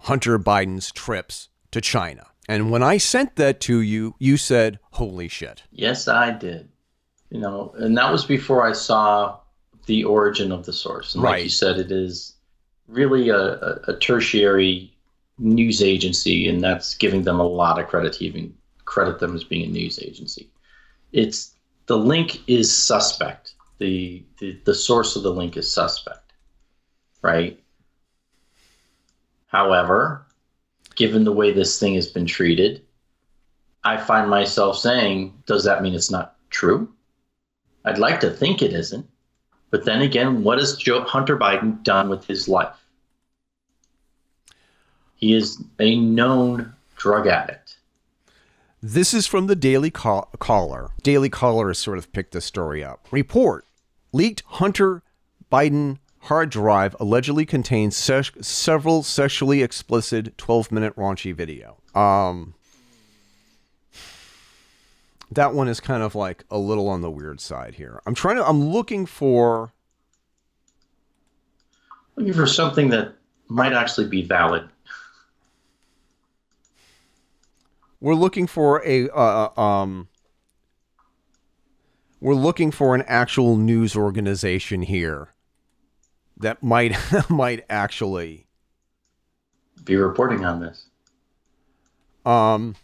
Hunter Biden's trips to China. And when I sent that to you, you said, Holy shit. Yes, I did. You know, and that was before I saw the origin of the source. And like you said, it is really a, a, a tertiary news agency, and that's giving them a lot of credit to even credit them as being a news agency. It's the link is suspect. The, the the source of the link is suspect, right? However, given the way this thing has been treated, I find myself saying, does that mean it's not true? I'd like to think it isn't. But then again, what has Joe Hunter Biden done with his life? He is a known drug addict. This is from the Daily Call- Caller. Daily Caller has sort of picked this story up. Report leaked Hunter Biden hard drive allegedly contains se- several sexually explicit 12 minute raunchy video. Um, that one is kind of like a little on the weird side here. I'm trying to, I'm looking for, Looking for something that might actually be valid. we're looking for a, uh, um, we're looking for an actual news organization here that might might actually Be reporting on this. um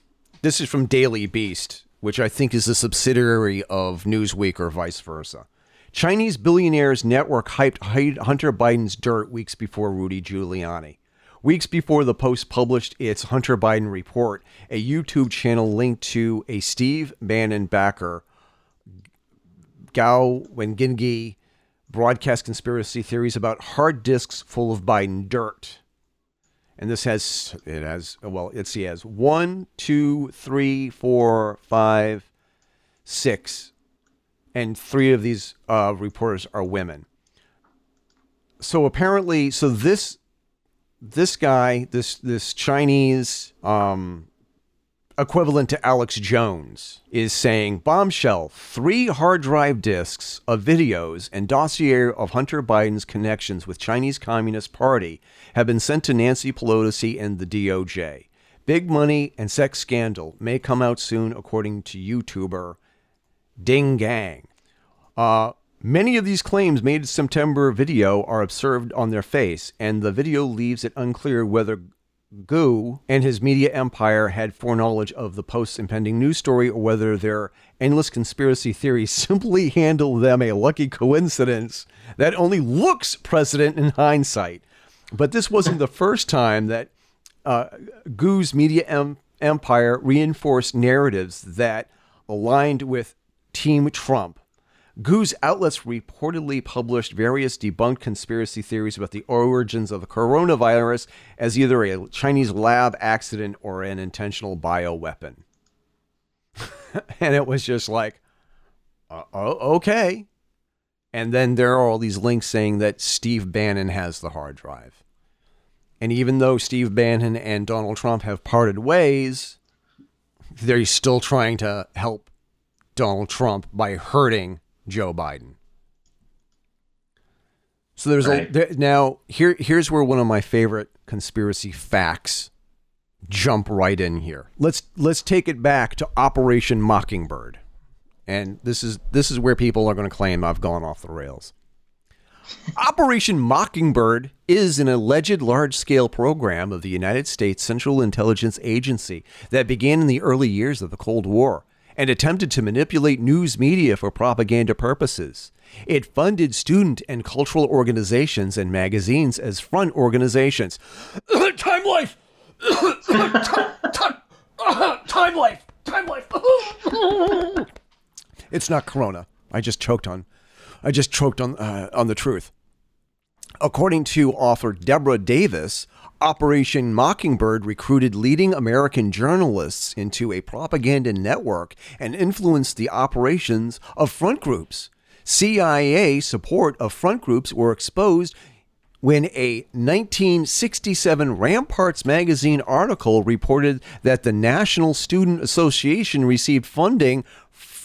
this is from Daily Beast, which I think is a subsidiary of Newsweek or vice versa. Chinese billionaires network hyped Hunter Biden's dirt weeks before Rudy Giuliani. Weeks before the Post published its Hunter Biden report, a YouTube channel linked to a Steve Bannon backer, Guo Wengui, broadcast conspiracy theories about hard disks full of Biden dirt. And this has it has well, let's see, it has one, two, three, four, five, six, and three of these uh, reporters are women. So apparently, so this this guy, this this Chinese um, equivalent to Alex Jones, is saying bombshell: three hard drive disks of videos and dossier of Hunter Biden's connections with Chinese Communist Party have been sent to Nancy Pelosi and the DOJ. Big money and sex scandal may come out soon, according to YouTuber Ding Gang. Uh, many of these claims made in September video are observed on their face, and the video leaves it unclear whether Gu and his media empire had foreknowledge of the Post's impending news story or whether their endless conspiracy theories simply handle them a lucky coincidence that only looks precedent in hindsight. But this wasn't the first time that uh, Gu's media em- empire reinforced narratives that aligned with Team Trump. Gu's outlets reportedly published various debunked conspiracy theories about the origins of the coronavirus as either a Chinese lab accident or an intentional bioweapon. and it was just like, uh, okay. And then there are all these links saying that Steve Bannon has the hard drive. And even though Steve Bannon and Donald Trump have parted ways, they're still trying to help Donald Trump by hurting Joe Biden. So there's Right. a there, now here here's where one of my favorite conspiracy facts jump right in here. Let's let's take it back to Operation Mockingbird. And this is this is where people are going to claim I've gone off the rails. Operation Mockingbird is an alleged large scale program of the United States Central Intelligence Agency that began in the early years of the Cold War and attempted to manipulate news media for propaganda purposes. It funded student and cultural organizations and magazines as front organizations. Time Life! time, time, uh, time Life! Time Life! It's not Corona. I just choked on. I just choked on uh, on the truth. According to author Deborah Davis, Operation Mockingbird recruited leading American journalists into a propaganda network and influenced the operations of front groups. CIA support of front groups were exposed when a 1967 Ramparts magazine article reported that the National Student Association received funding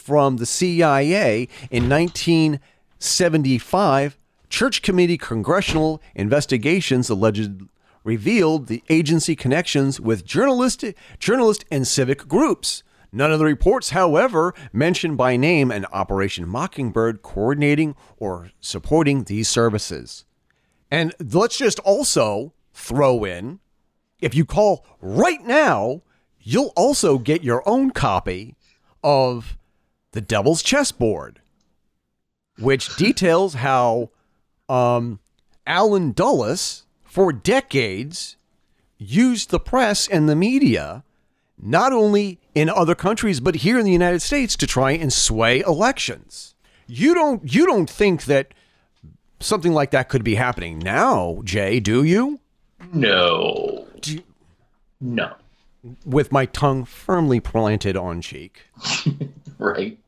from the CIA in 1975. Church Committee congressional investigations alleged revealed the agency connections with journalist, journalist and civic groups. None of the reports, however, mention by name an Operation Mockingbird coordinating or supporting these services. And let's just also throw in if you call right now, you'll also get your own copy of The Devil's Chessboard, which details how um, Allen Dulles, for decades, used the press and the media, not only in other countries, but here in the United States to try and sway elections. You don't you don't think that something like that could be happening now, Jay, do you? No. Do you, No. with my tongue firmly planted on cheek. Right.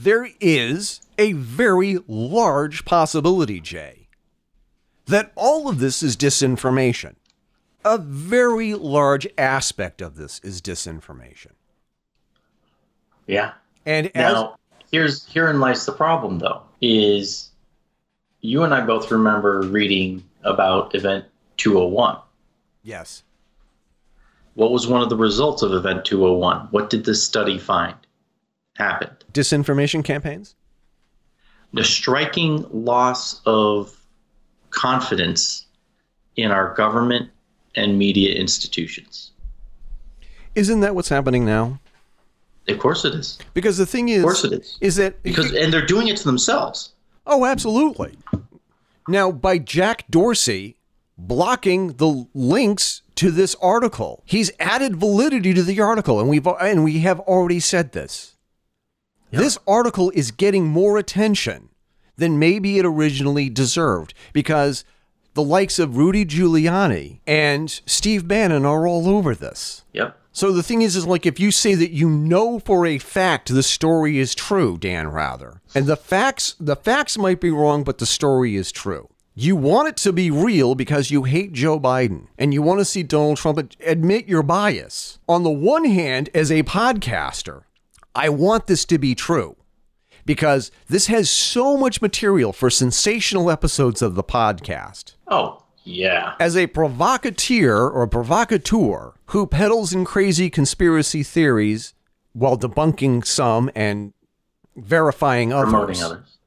There is a very large possibility, Jay, that all of this is disinformation. A very large aspect of this is disinformation. Yeah. And as Now, here's herein lies the problem, though, is you and I both remember reading about Event 201. yes, What was one of the results of Event 201? What did this study find happened? Disinformation campaigns? The striking loss of confidence in our government and media institutions. Isn't that what's happening now? Of course it is. Because the thing is, Of course it is. is that Because and they're doing it to themselves. Oh, absolutely. Now, by Jack Dorsey blocking the links to this article, he's added validity to the article, and we've and we have already said this. This article is getting more attention than maybe it originally deserved because the likes of Rudy Giuliani and Steve Bannon are all over this. Yep. So the thing is, is like if you say that you know for a fact the story is true, Dan Rather, and the facts, the facts might be wrong, but the story is true. You want it to be real because you hate Joe Biden and you want to see Donald Trump admit your bias. On the one hand, as a podcaster, I want this to be true because this has so much material for sensational episodes of the podcast Oh, yeah. as a provocateur or provocateur who peddles in crazy conspiracy theories while debunking some and verifying others. others.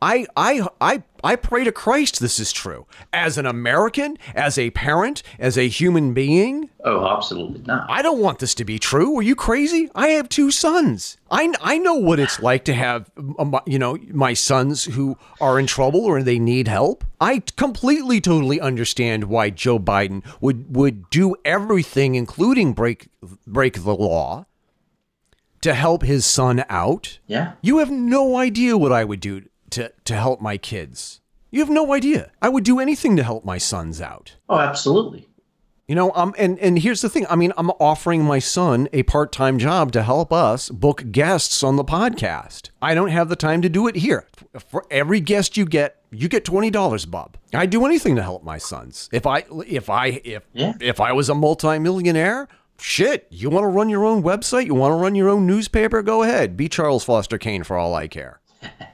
I, I, I, I pray to Christ this is true. As an American, as a parent, as a human being, Oh, absolutely not. I don't want this to be true. Are you crazy? I have two sons. I, I know what it's like to have, um, you know, my sons who are in trouble or they need help. I completely, totally understand why Joe Biden would, would do everything, including break, break the law, to help his son out. Yeah. You have no idea what I would do to, to help my kids. You have no idea. I would do anything to help my sons out. Oh, absolutely. You know, um, and and here's the thing. I mean, I'm offering my son a part-time job to help us book guests on the podcast. I don't have the time to do it here. For every guest you get, you get twenty dollars, Bob. I'd do anything to help my sons. If I if I if Yeah. if I was a multimillionaire, shit. You want to run your own website? You want to run your own newspaper? Go ahead. Be Charles Foster Kane for all I care.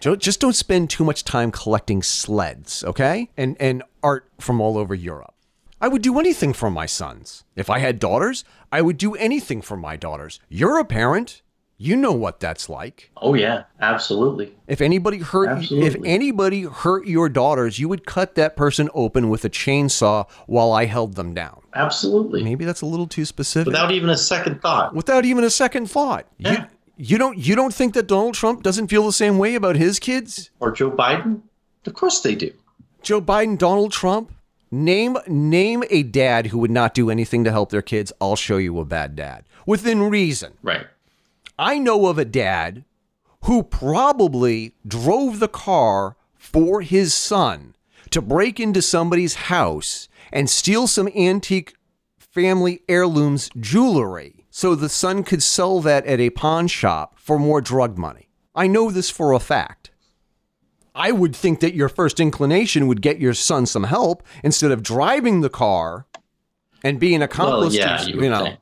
Ju- Just don't spend too much time collecting sleds, okay? And and art from all over Europe. I would do anything for my sons. If I had daughters, I would do anything for my daughters. You're a parent. You know what that's like. Oh, yeah. Absolutely. If anybody hurt if anybody hurt your daughters, you would cut that person open with a chainsaw while I held them down. absolutely. Maybe that's a little too specific. Without even a second thought. Without even a second thought. Yeah. You, you don't you don't think that Donald Trump doesn't feel the same way about his kids? Or Joe Biden? Of course they do. Joe Biden, Donald Trump? Name name a dad who would not do anything to help their kids. I'll show you a bad dad. Within reason. Right. I know of a dad who probably drove the car for his son to break into somebody's house and steal some antique family heirlooms jewelry so the son could sell that at a pawn shop for more drug money. I know this for a fact. I would think that your first inclination would get your son some help instead of driving the car and being Well, accomplice yeah, to, you you, know. think.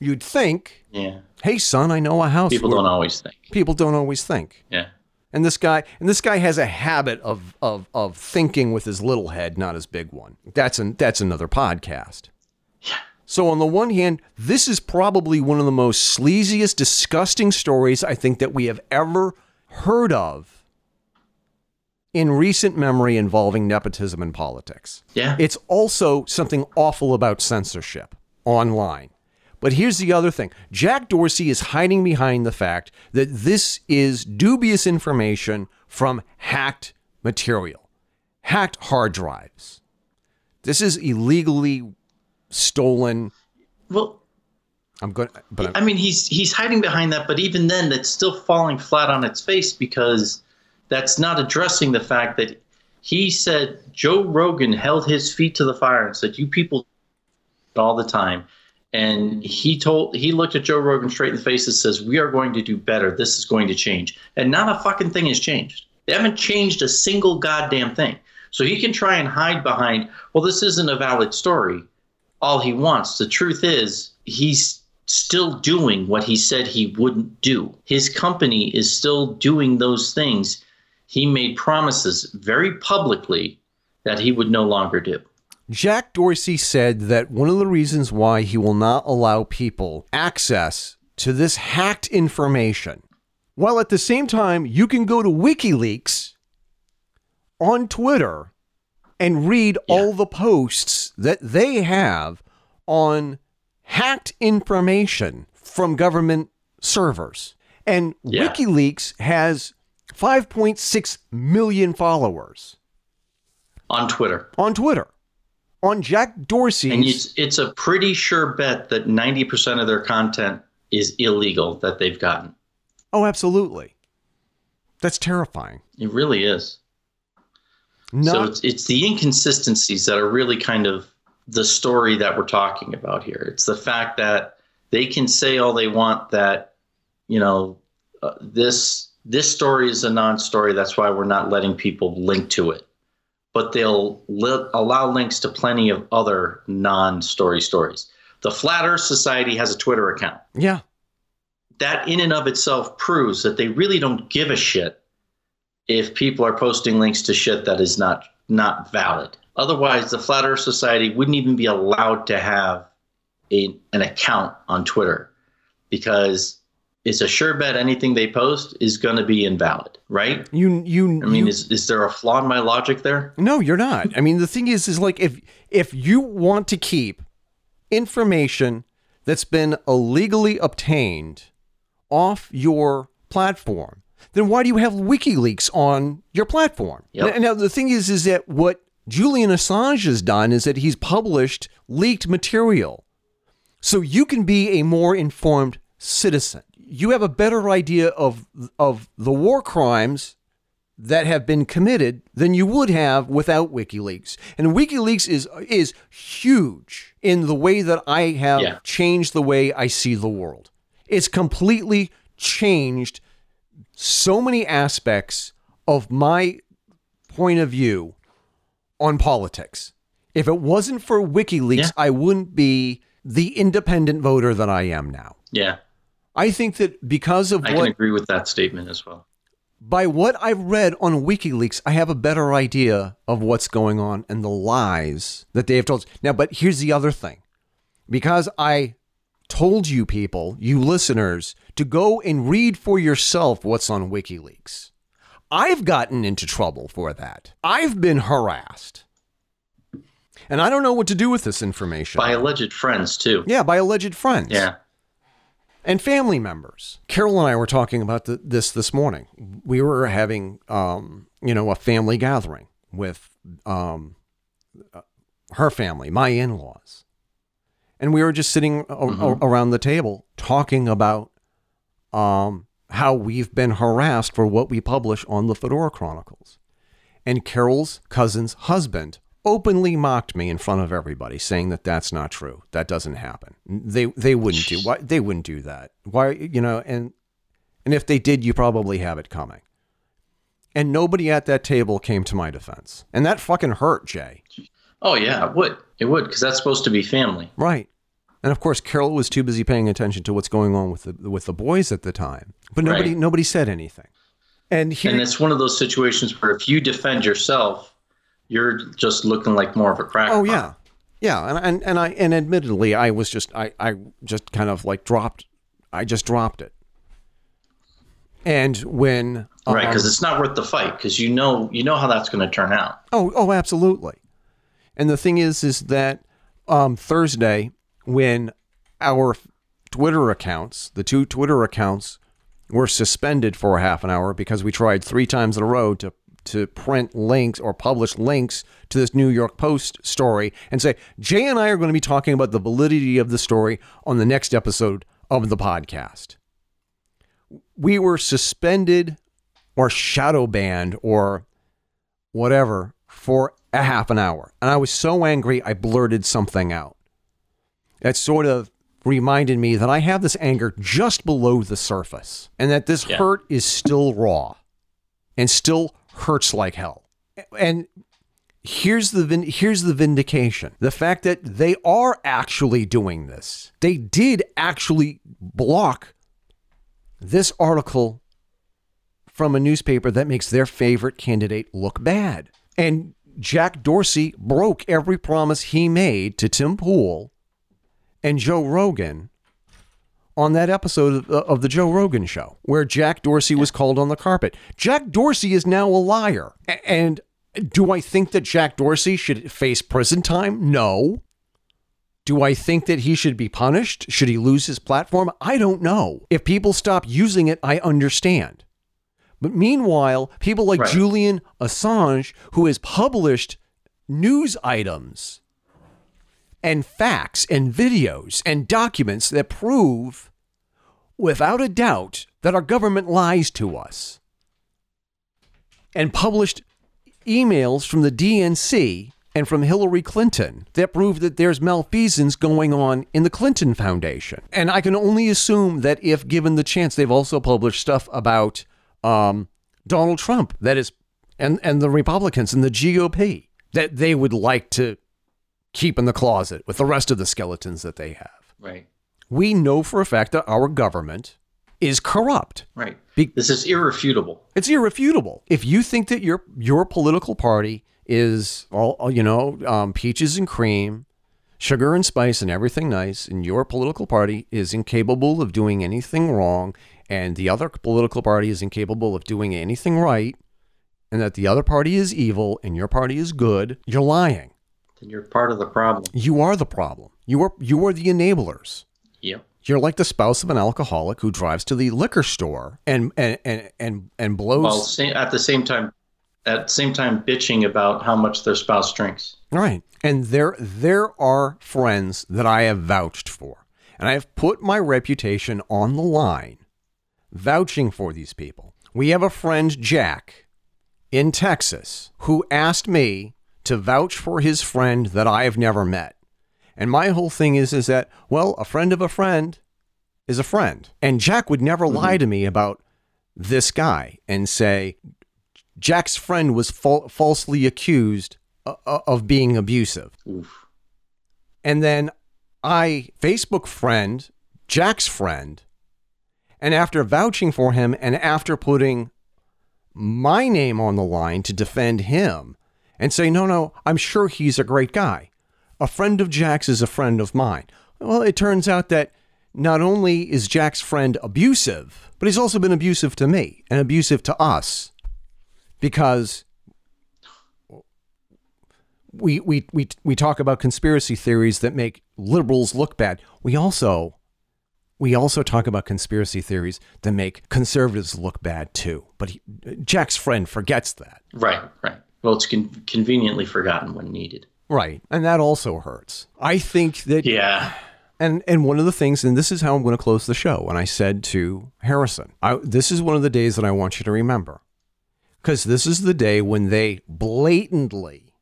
You'd think, Yeah. "Hey son, I know a house People don't always think. people don't always think. Yeah. And this guy and this guy has a habit of of of thinking with his little head, not his big one. That's an that's another podcast. So on the one hand, this is probably one of the most sleaziest, disgusting stories I think that we have ever heard of in recent memory involving nepotism in politics. Yeah. It's also something awful about censorship online. But here's the other thing Jack Dorsey is hiding behind the fact that this is dubious information from hacked material, hacked hard drives. This is illegally stolen. well, I'm going, but I'm, I mean, he's he's hiding behind that, but even then, that's still falling flat on its face because that's not addressing the fact that he said Joe Rogan held his feet to the fire and said, "You people all the time." And he told he looked at Joe Rogan straight in the face and says, "We are going to do better. This is going to change." And not a fucking thing has changed. They haven't changed a single goddamn thing. So he can try and hide behind, "Well, this isn't a valid story." All he wants. The truth is, he's still doing what he said he wouldn't do. His company is still doing those things he made promises very publicly that he would no longer do. Jack Dorsey said that one of the reasons why he will not allow people access to this hacked information, while at the same time you can go to WikiLeaks on Twitter and read all the posts that they have on hacked information from government servers. And Yeah. WikiLeaks has 5.6 million followers on Twitter. on Twitter. On Jack Dorsey. And it's, it's a pretty sure bet that 90% of their content is illegal that they've gotten. oh, absolutely. That's terrifying. It really is. So it's, it's the inconsistencies that are really kind of the story that we're talking about here. It's the fact that they can say all they want that, you know, uh, this this story is a non-story. That's why we're not letting people link to it. But they'll li- allow links to plenty of other non-story stories. The Flat Earth Society has a Twitter account. yeah. That in and of itself proves that they really don't give a shit if people are posting links to shit that is not not valid. Otherwise, the Flat Earth Society wouldn't even be allowed to have a, an account on Twitter because it's a sure bet anything they post is going to be invalid, right? You, you, I mean, you- is, is there a flaw in my logic there? No, you're not. I mean, the thing is, is like if if you want to keep information that's been illegally obtained off your platform, then why do you have WikiLeaks on your platform? Yep. Now, now, the thing is, is that what Julian Assange has done is that he's published leaked material, so you can be a more informed citizen. You have a better idea of of the war crimes that have been committed than you would have without WikiLeaks. And WikiLeaks is is huge in the way that I have Yeah. changed the way I see the world. It's completely changed so many aspects of my point of view on politics. If it wasn't for WikiLeaks, Yeah. I wouldn't be the independent voter that I am now. Yeah, I think that because of I what can agree with that statement as well. by what I've read on WikiLeaks, I have a better idea of what's going on and the lies that they have told. Now, but here's the other thing. Because I told you people, you listeners, to go and read for yourself what's on WikiLeaks, I've gotten into trouble for that. I've been harassed. And I don't know what to do with this information. By alleged friends, too. yeah, by alleged friends. Yeah. and family members. Carol and I were talking about the, this this morning. We were having, um, you know, a family gathering with um, uh, her family, my in laws, and we were just sitting a- a- around the table talking about um, how we've been harassed for what we publish on the Fedora Chronicles. And Carol's cousin's husband openly mocked me in front of everybody, saying that that's not true. That doesn't happen. They they wouldn't do why they wouldn't do that. Why you know and and if they did, you probably have it coming. And nobody at that table came to my defense, and that fucking hurt, Jay. Oh, yeah, it would. It would, because that's supposed to be family. Right. And of course, Carol was too busy paying attention to what's going on with the with the boys at the time, but nobody Right. nobody said anything. And here, And it's one of those situations where if you defend yourself, you're just looking like more of a cracker. Oh yeah, yeah, and and and I and admittedly, I was just I I just kind of like dropped, I just dropped it. And when Right, um, because it's not worth the fight, because you know you know how that's going to turn out. oh oh absolutely, and the thing is is that um, Thursday when our Twitter accounts, the two Twitter accounts, were suspended for a half an hour because we tried three times in a row to to print links or publish links to this New York Post story and say Jay and I are going to be talking about the validity of the story on the next episode of the podcast. We were suspended or shadow banned or whatever for a half an hour. And I was so angry I blurted something out. That sort of reminded me that I have this anger just below the surface and that this Yeah. hurt is still raw and still hurts like hell. And here's the vin- here's the vindication. The fact that they are actually doing this. They did actually block this article from a newspaper that makes their favorite candidate look bad. And Jack Dorsey broke every promise he made to Tim Pool and Joe Rogan on that episode of, of the Joe Rogan show where Jack Dorsey was called on the carpet. Jack Dorsey is now a liar. A- And do I think that Jack Dorsey should face prison time? No. Do I think that he should be punished? Should he lose his platform? I don't know. If people stop using it, I understand. But meanwhile, people like Right. Julian Assange, who has published news items and facts and videos and documents that prove without a doubt that our government lies to us, and published emails from the DNC and from Hillary Clinton that prove that there's malfeasance going on in the Clinton Foundation. And I can only assume that if given the chance, they've also published stuff about um, Donald Trump that is, and, and the Republicans and the GOP that they would like to keep in the closet with the rest of the skeletons that they have. Right. We know for a fact that our government is corrupt. Right. Be- this is irrefutable. It's irrefutable. If you think that your your political party is all all, you know, um, peaches and cream, sugar and spice, and everything nice, and your political party is incapable of doing anything wrong, and the other political party is incapable of doing anything right, and that the other party is evil and your party is good, you're lying. Then you're part of the problem. You are the problem. You are you are the enablers. Yep. You're like the spouse of an alcoholic who drives to the liquor store and and and and, and blows. Well, sa- at the same time, at the same time, bitching about how much their spouse drinks. Right. And there there are friends that I have vouched for. And I have put my reputation on the line vouching for these people. We have a friend Jack in Texas who asked me to vouch for his friend that I have never met. And my whole thing is is that well, a friend of a friend is a friend. And Jack would never mm-hmm. lie to me about this guy and say Jack's friend was fal- falsely accused o- o- of being abusive. Oof. And then I Facebook friend Jack's friend, and after vouching for him and after putting my name on the line to defend him and say, no, no, I'm sure he's a great guy. A friend of Jack's is a friend of mine. Well, it turns out that not only is Jack's friend abusive, but he's also been abusive to me and abusive to us because we, we, we, we talk about conspiracy theories that make liberals look bad. We also we also talk about conspiracy theories that make conservatives look bad too. But he, Jack's friend forgets that. Right, right. Well, it's con- conveniently forgotten when needed. Right, and that also hurts. I think that Yeah. And and one of the things, and this is how I'm going to close the show. And I said to Harrison, I, this is one of the days that I want you to remember, because this is the day when they blatantly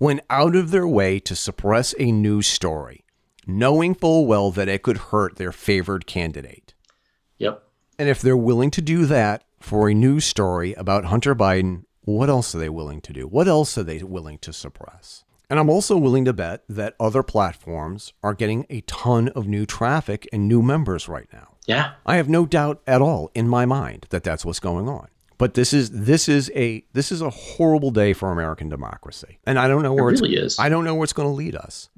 went out of their way to suppress a news story, knowing full well that it could hurt their favored candidate. Yep. And if they're willing to do that for a news story about Hunter Biden, what else are they willing to do? What else are they willing to suppress? And I'm also willing to bet that other platforms are getting a ton of new traffic and new members right now. Yeah. I have no doubt at all in my mind that that's what's going on. But this is this is a this is a horrible day for American democracy, and I don't know where It it's really is. I don't know where it's going to lead us.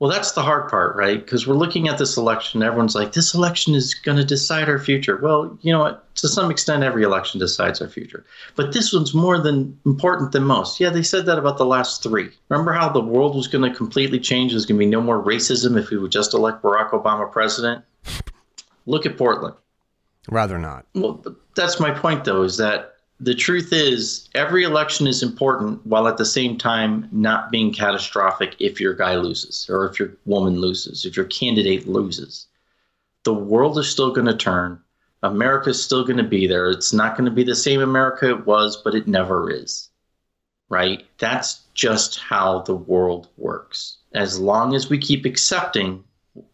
Well, that's the hard part, right? Because we're looking at this election. Everyone's like, this election is going to decide our future. Well, you know what? To some extent, every election decides our future. But this one's more than important than most. Yeah, they said that about the last three. Remember how the world was going to completely change? There's going to be no more racism if we would just elect Barack Obama president. Look at Portland. Rather not. Well, that's my point, though, is that the truth is every election is important while at the same time not being catastrophic if your guy loses or if your woman loses, if your candidate loses. The world is still going to turn. America is still going to be there. It's not going to be the same America it was, but it never is. Right? That's just how the world works. As long as we keep accepting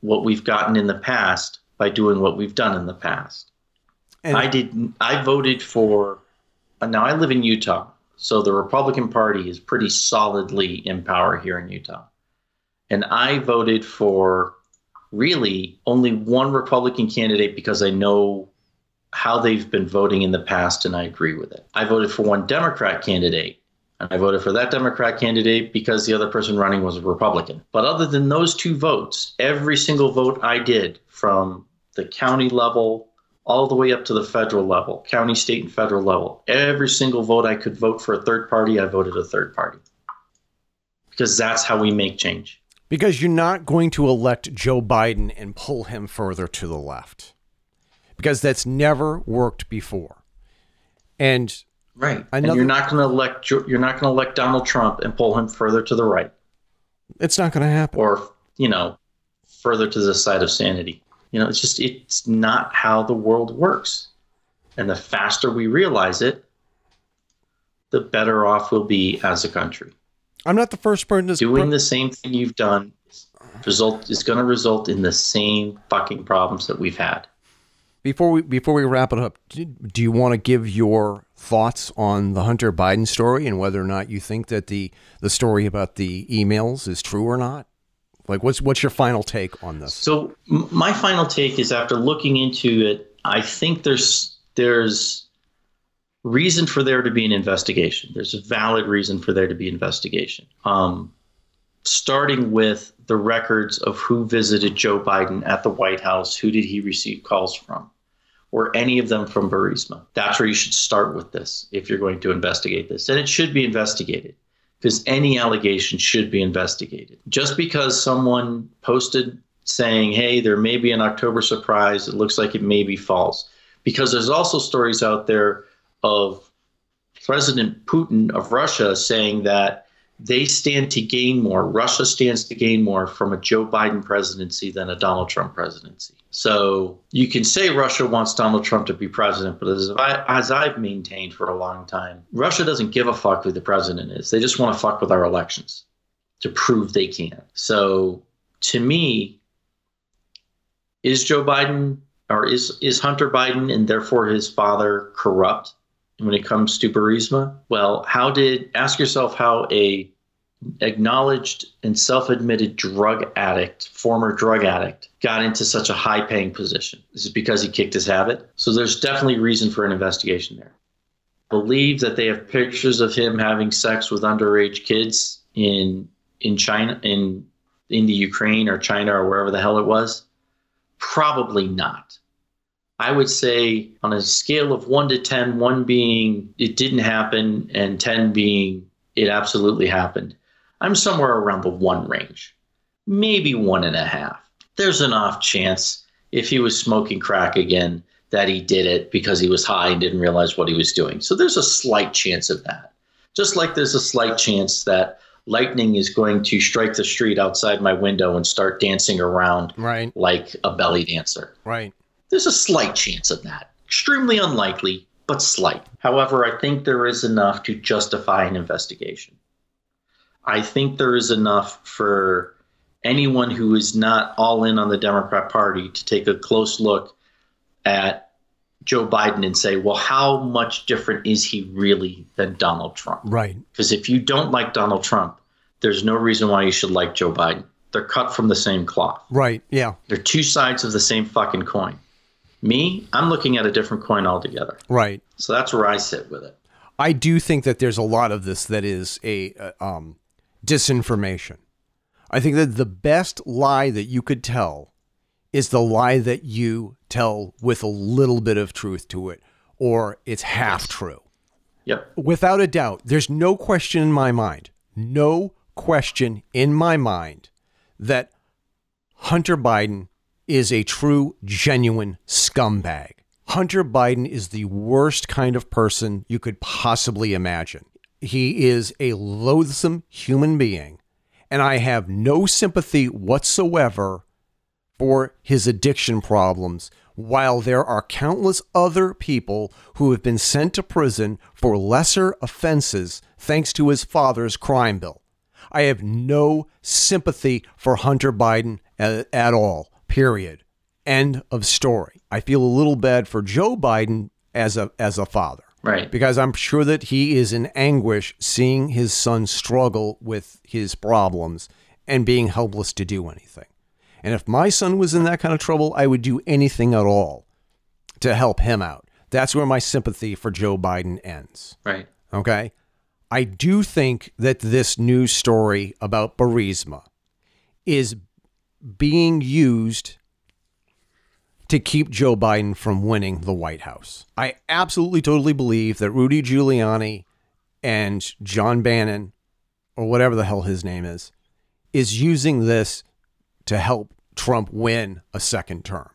what we've gotten in the past by doing what we've done in the past. And I did. I voted for. Now I live in Utah, so the Republican Party is pretty solidly in power here in Utah, and I voted for really only one Republican candidate because I know how they've been voting in the past, and I agree with it. I voted for one Democrat candidate, and I voted for that Democrat candidate because the other person running was a Republican. But other than those two votes, every single vote I did from the county level all the way up to the federal level, county, state, and federal level. Every single vote I could vote for a third party, I voted a third party. Because that's how we make change. because you're not going to elect Joe Biden and pull him further to the left. Because that's never worked before. And Right. Another- and you're not going to elect you're not going to elect Donald Trump and pull him further to the right it's not going to happen. or, you know, further to the side of sanity. You know, it's just it's not how the world works. And the faster we realize it, the better off we'll be as a country. I'm not the first person to doing the same thing you've done result is going to result in the same fucking problems that we've had. Before we before we wrap it up, do, do you want to give your thoughts on the Hunter Biden story and whether or not you think that the the story about the emails is true or not? Like, what's what's your final take on this? So my final take is after looking into it, I think there's there's reason for there to be an investigation. There's a valid reason for there to be investigation. Um, starting with the records of who visited Joe Biden at the White House, who did he receive calls from? Were any of them from Burisma? That's where you should start with this if you're going to investigate this. And it should be investigated because any allegation should be investigated. Just because someone posted saying, hey, there may be an October surprise, it looks like it may be false. Because there's also stories out there of President Putin of Russia saying that they stand to gain more, Russia stands to gain more from a Joe Biden presidency than a Donald Trump presidency. So you can say Russia wants Donald Trump to be president, but as, I, as I've maintained for a long time, Russia doesn't give a fuck who the president is. They just want to fuck with our elections to prove they can. So to me, is Joe Biden or is is Hunter Biden and therefore his father corrupt when it comes to Burisma? Well, how did ask yourself how a acknowledged and self-admitted drug addict, former drug addict, got into such a high-paying position? Is it because he kicked his habit? So there's definitely reason for an investigation there. Believe that they have pictures of him having sex with underage kids in in China in in the Ukraine or China or wherever the hell it was. Probably not. I would say on a scale of one to 10, one being it didn't happen and 10 being it absolutely happened. I'm somewhere around the one range, maybe one and a half. There's an off chance if he was smoking crack again that he did it because he was high and didn't realize what he was doing. So there's a slight chance of that. Just like there's a slight chance that lightning is going to strike the street outside my window and start dancing around Right. like a belly dancer. Right. There's a slight chance of that. Extremely unlikely, but slight. However, I think there is enough to justify an investigation. I think there is enough for anyone who is not all in on the Democrat Party to take a close look at Joe Biden and say, well, how much different is he really than Donald Trump? Right. Because if you don't like Donald Trump, there's no reason why you should like Joe Biden. They're cut from the same cloth. Right. Yeah. They're two sides of the same fucking coin. Me, I'm looking at a different coin altogether. Right. So that's where I sit with it. I do think that there's a lot of this that is a uh, um, disinformation. I think that the best lie that you could tell is the lie that you tell with a little bit of truth to it, or it's half true. Yep. Without a doubt, there's no question in my mind, no question in my mind that Hunter Biden is a true, genuine scumbag. Hunter Biden is the worst kind of person you could possibly imagine. He is a loathsome human being, and I have no sympathy whatsoever for his addiction problems, while there are countless other people who have been sent to prison for lesser offenses thanks to his father's crime bill. I have no sympathy for Hunter Biden at, at all, period. End of story. I feel a little bad for Joe Biden as a as a father Right. because I'm sure that he is in anguish seeing his son struggle with his problems and being helpless to do anything. And if my son was in that kind of trouble, I would do anything at all to help him out. That's where my sympathy for Joe Biden ends. Right. Okay. I do think that this news story about Burisma is being used to keep Joe Biden from winning the White House. I absolutely totally believe that Rudy Giuliani and John Bannon, or whatever the hell his name is, is using this to help Trump win a second term.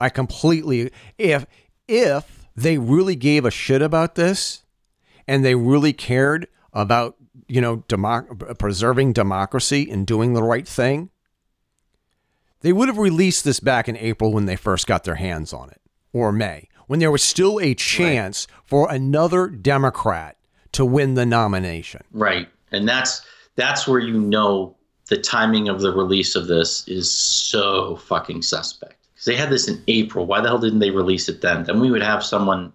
I completely if if they really gave a shit about this and they really cared about, you know, democ- preserving democracy and doing the right thing, they would have released this back in April when they first got their hands on it, or May, when there was still a chance for another Democrat to win the nomination. Right. And that's that's where you know the timing of the release of this is so fucking suspect. Because they had this in April. Why the hell didn't they release it then? Then we would have someone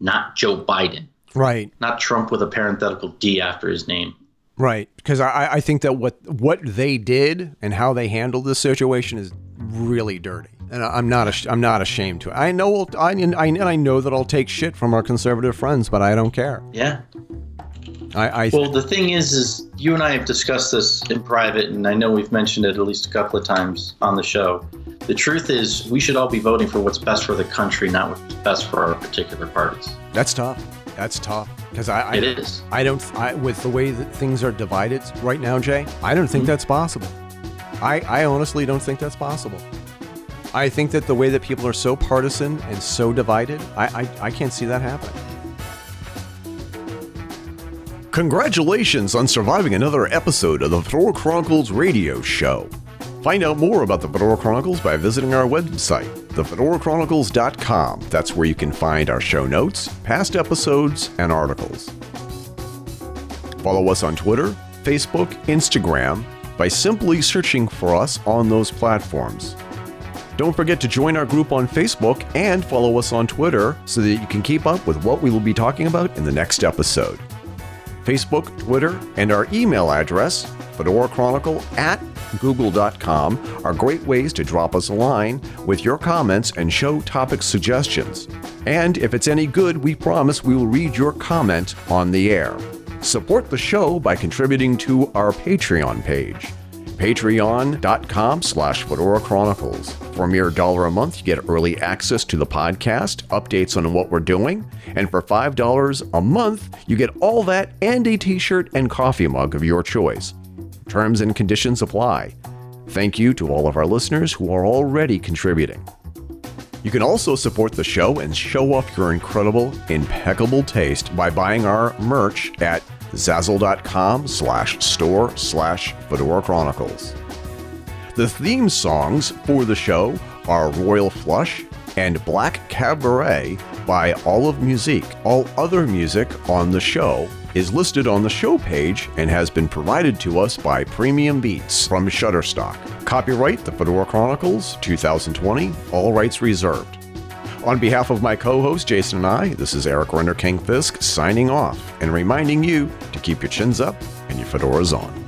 not Joe Biden, Right, not Trump with a parenthetical D after his name. Right. Because I, I think that what what they did and how they handled this situation is really dirty, and I- I'm not I'm not ashamed to. It. I know I, I and I know that I'll take shit from our conservative friends, but I don't care. Yeah. I, I Well, the thing is, is you and I have discussed this in private, and I know we've mentioned it at least a couple of times on the show. The truth is, we should all be voting for what's best for the country, not what's best for our particular parties. that's tough. That's tough because I, I It is. I don't I, with the way that things are divided right now, Jay. I don't think mm-hmm. that's possible. I, I honestly don't think that's possible. I think that the way that people are so partisan and so divided, I, I, I can't see that happening. Congratulations on surviving another episode of the Fedora Chronicles radio show. Find out more about the Fedora Chronicles by visiting our website, thefedorachronicles.com. That's where you can find our show notes, past episodes, and articles. Follow us on Twitter, Facebook, Instagram by simply searching for us on those platforms. Don't forget to join our group on Facebook and follow us on Twitter so that you can keep up with what we will be talking about in the next episode. Facebook, Twitter, and our email address, Fedora Chronicle at google.com, are great ways to drop us a line with your comments and show topic suggestions. And if it's any good, we promise we will read your comment on the air. Support the show by contributing to our Patreon page. patreon.com slash Fedora Chronicles. For a mere dollar a month, you get early access to the podcast, updates on what we're doing, and for $5 a month, you get all that and a t-shirt and coffee mug of your choice. Terms and conditions apply. Thank you to all of our listeners who are already contributing. You can also support the show and show off your incredible, impeccable taste by buying our merch at zazzle.com slash store slash Fedora Chronicles. The theme songs for the show are Royal Flush and Black Cabaret by Olive Musique. All other music on the show is listed on the show page and has been provided to us by Premium Beats from Shutterstock. Copyright The Fedora Chronicles 2020, all rights reserved. On behalf of my co host Jason and I, this is Eric Renner King Fisk signing off and reminding you to keep your chins up and your fedoras on.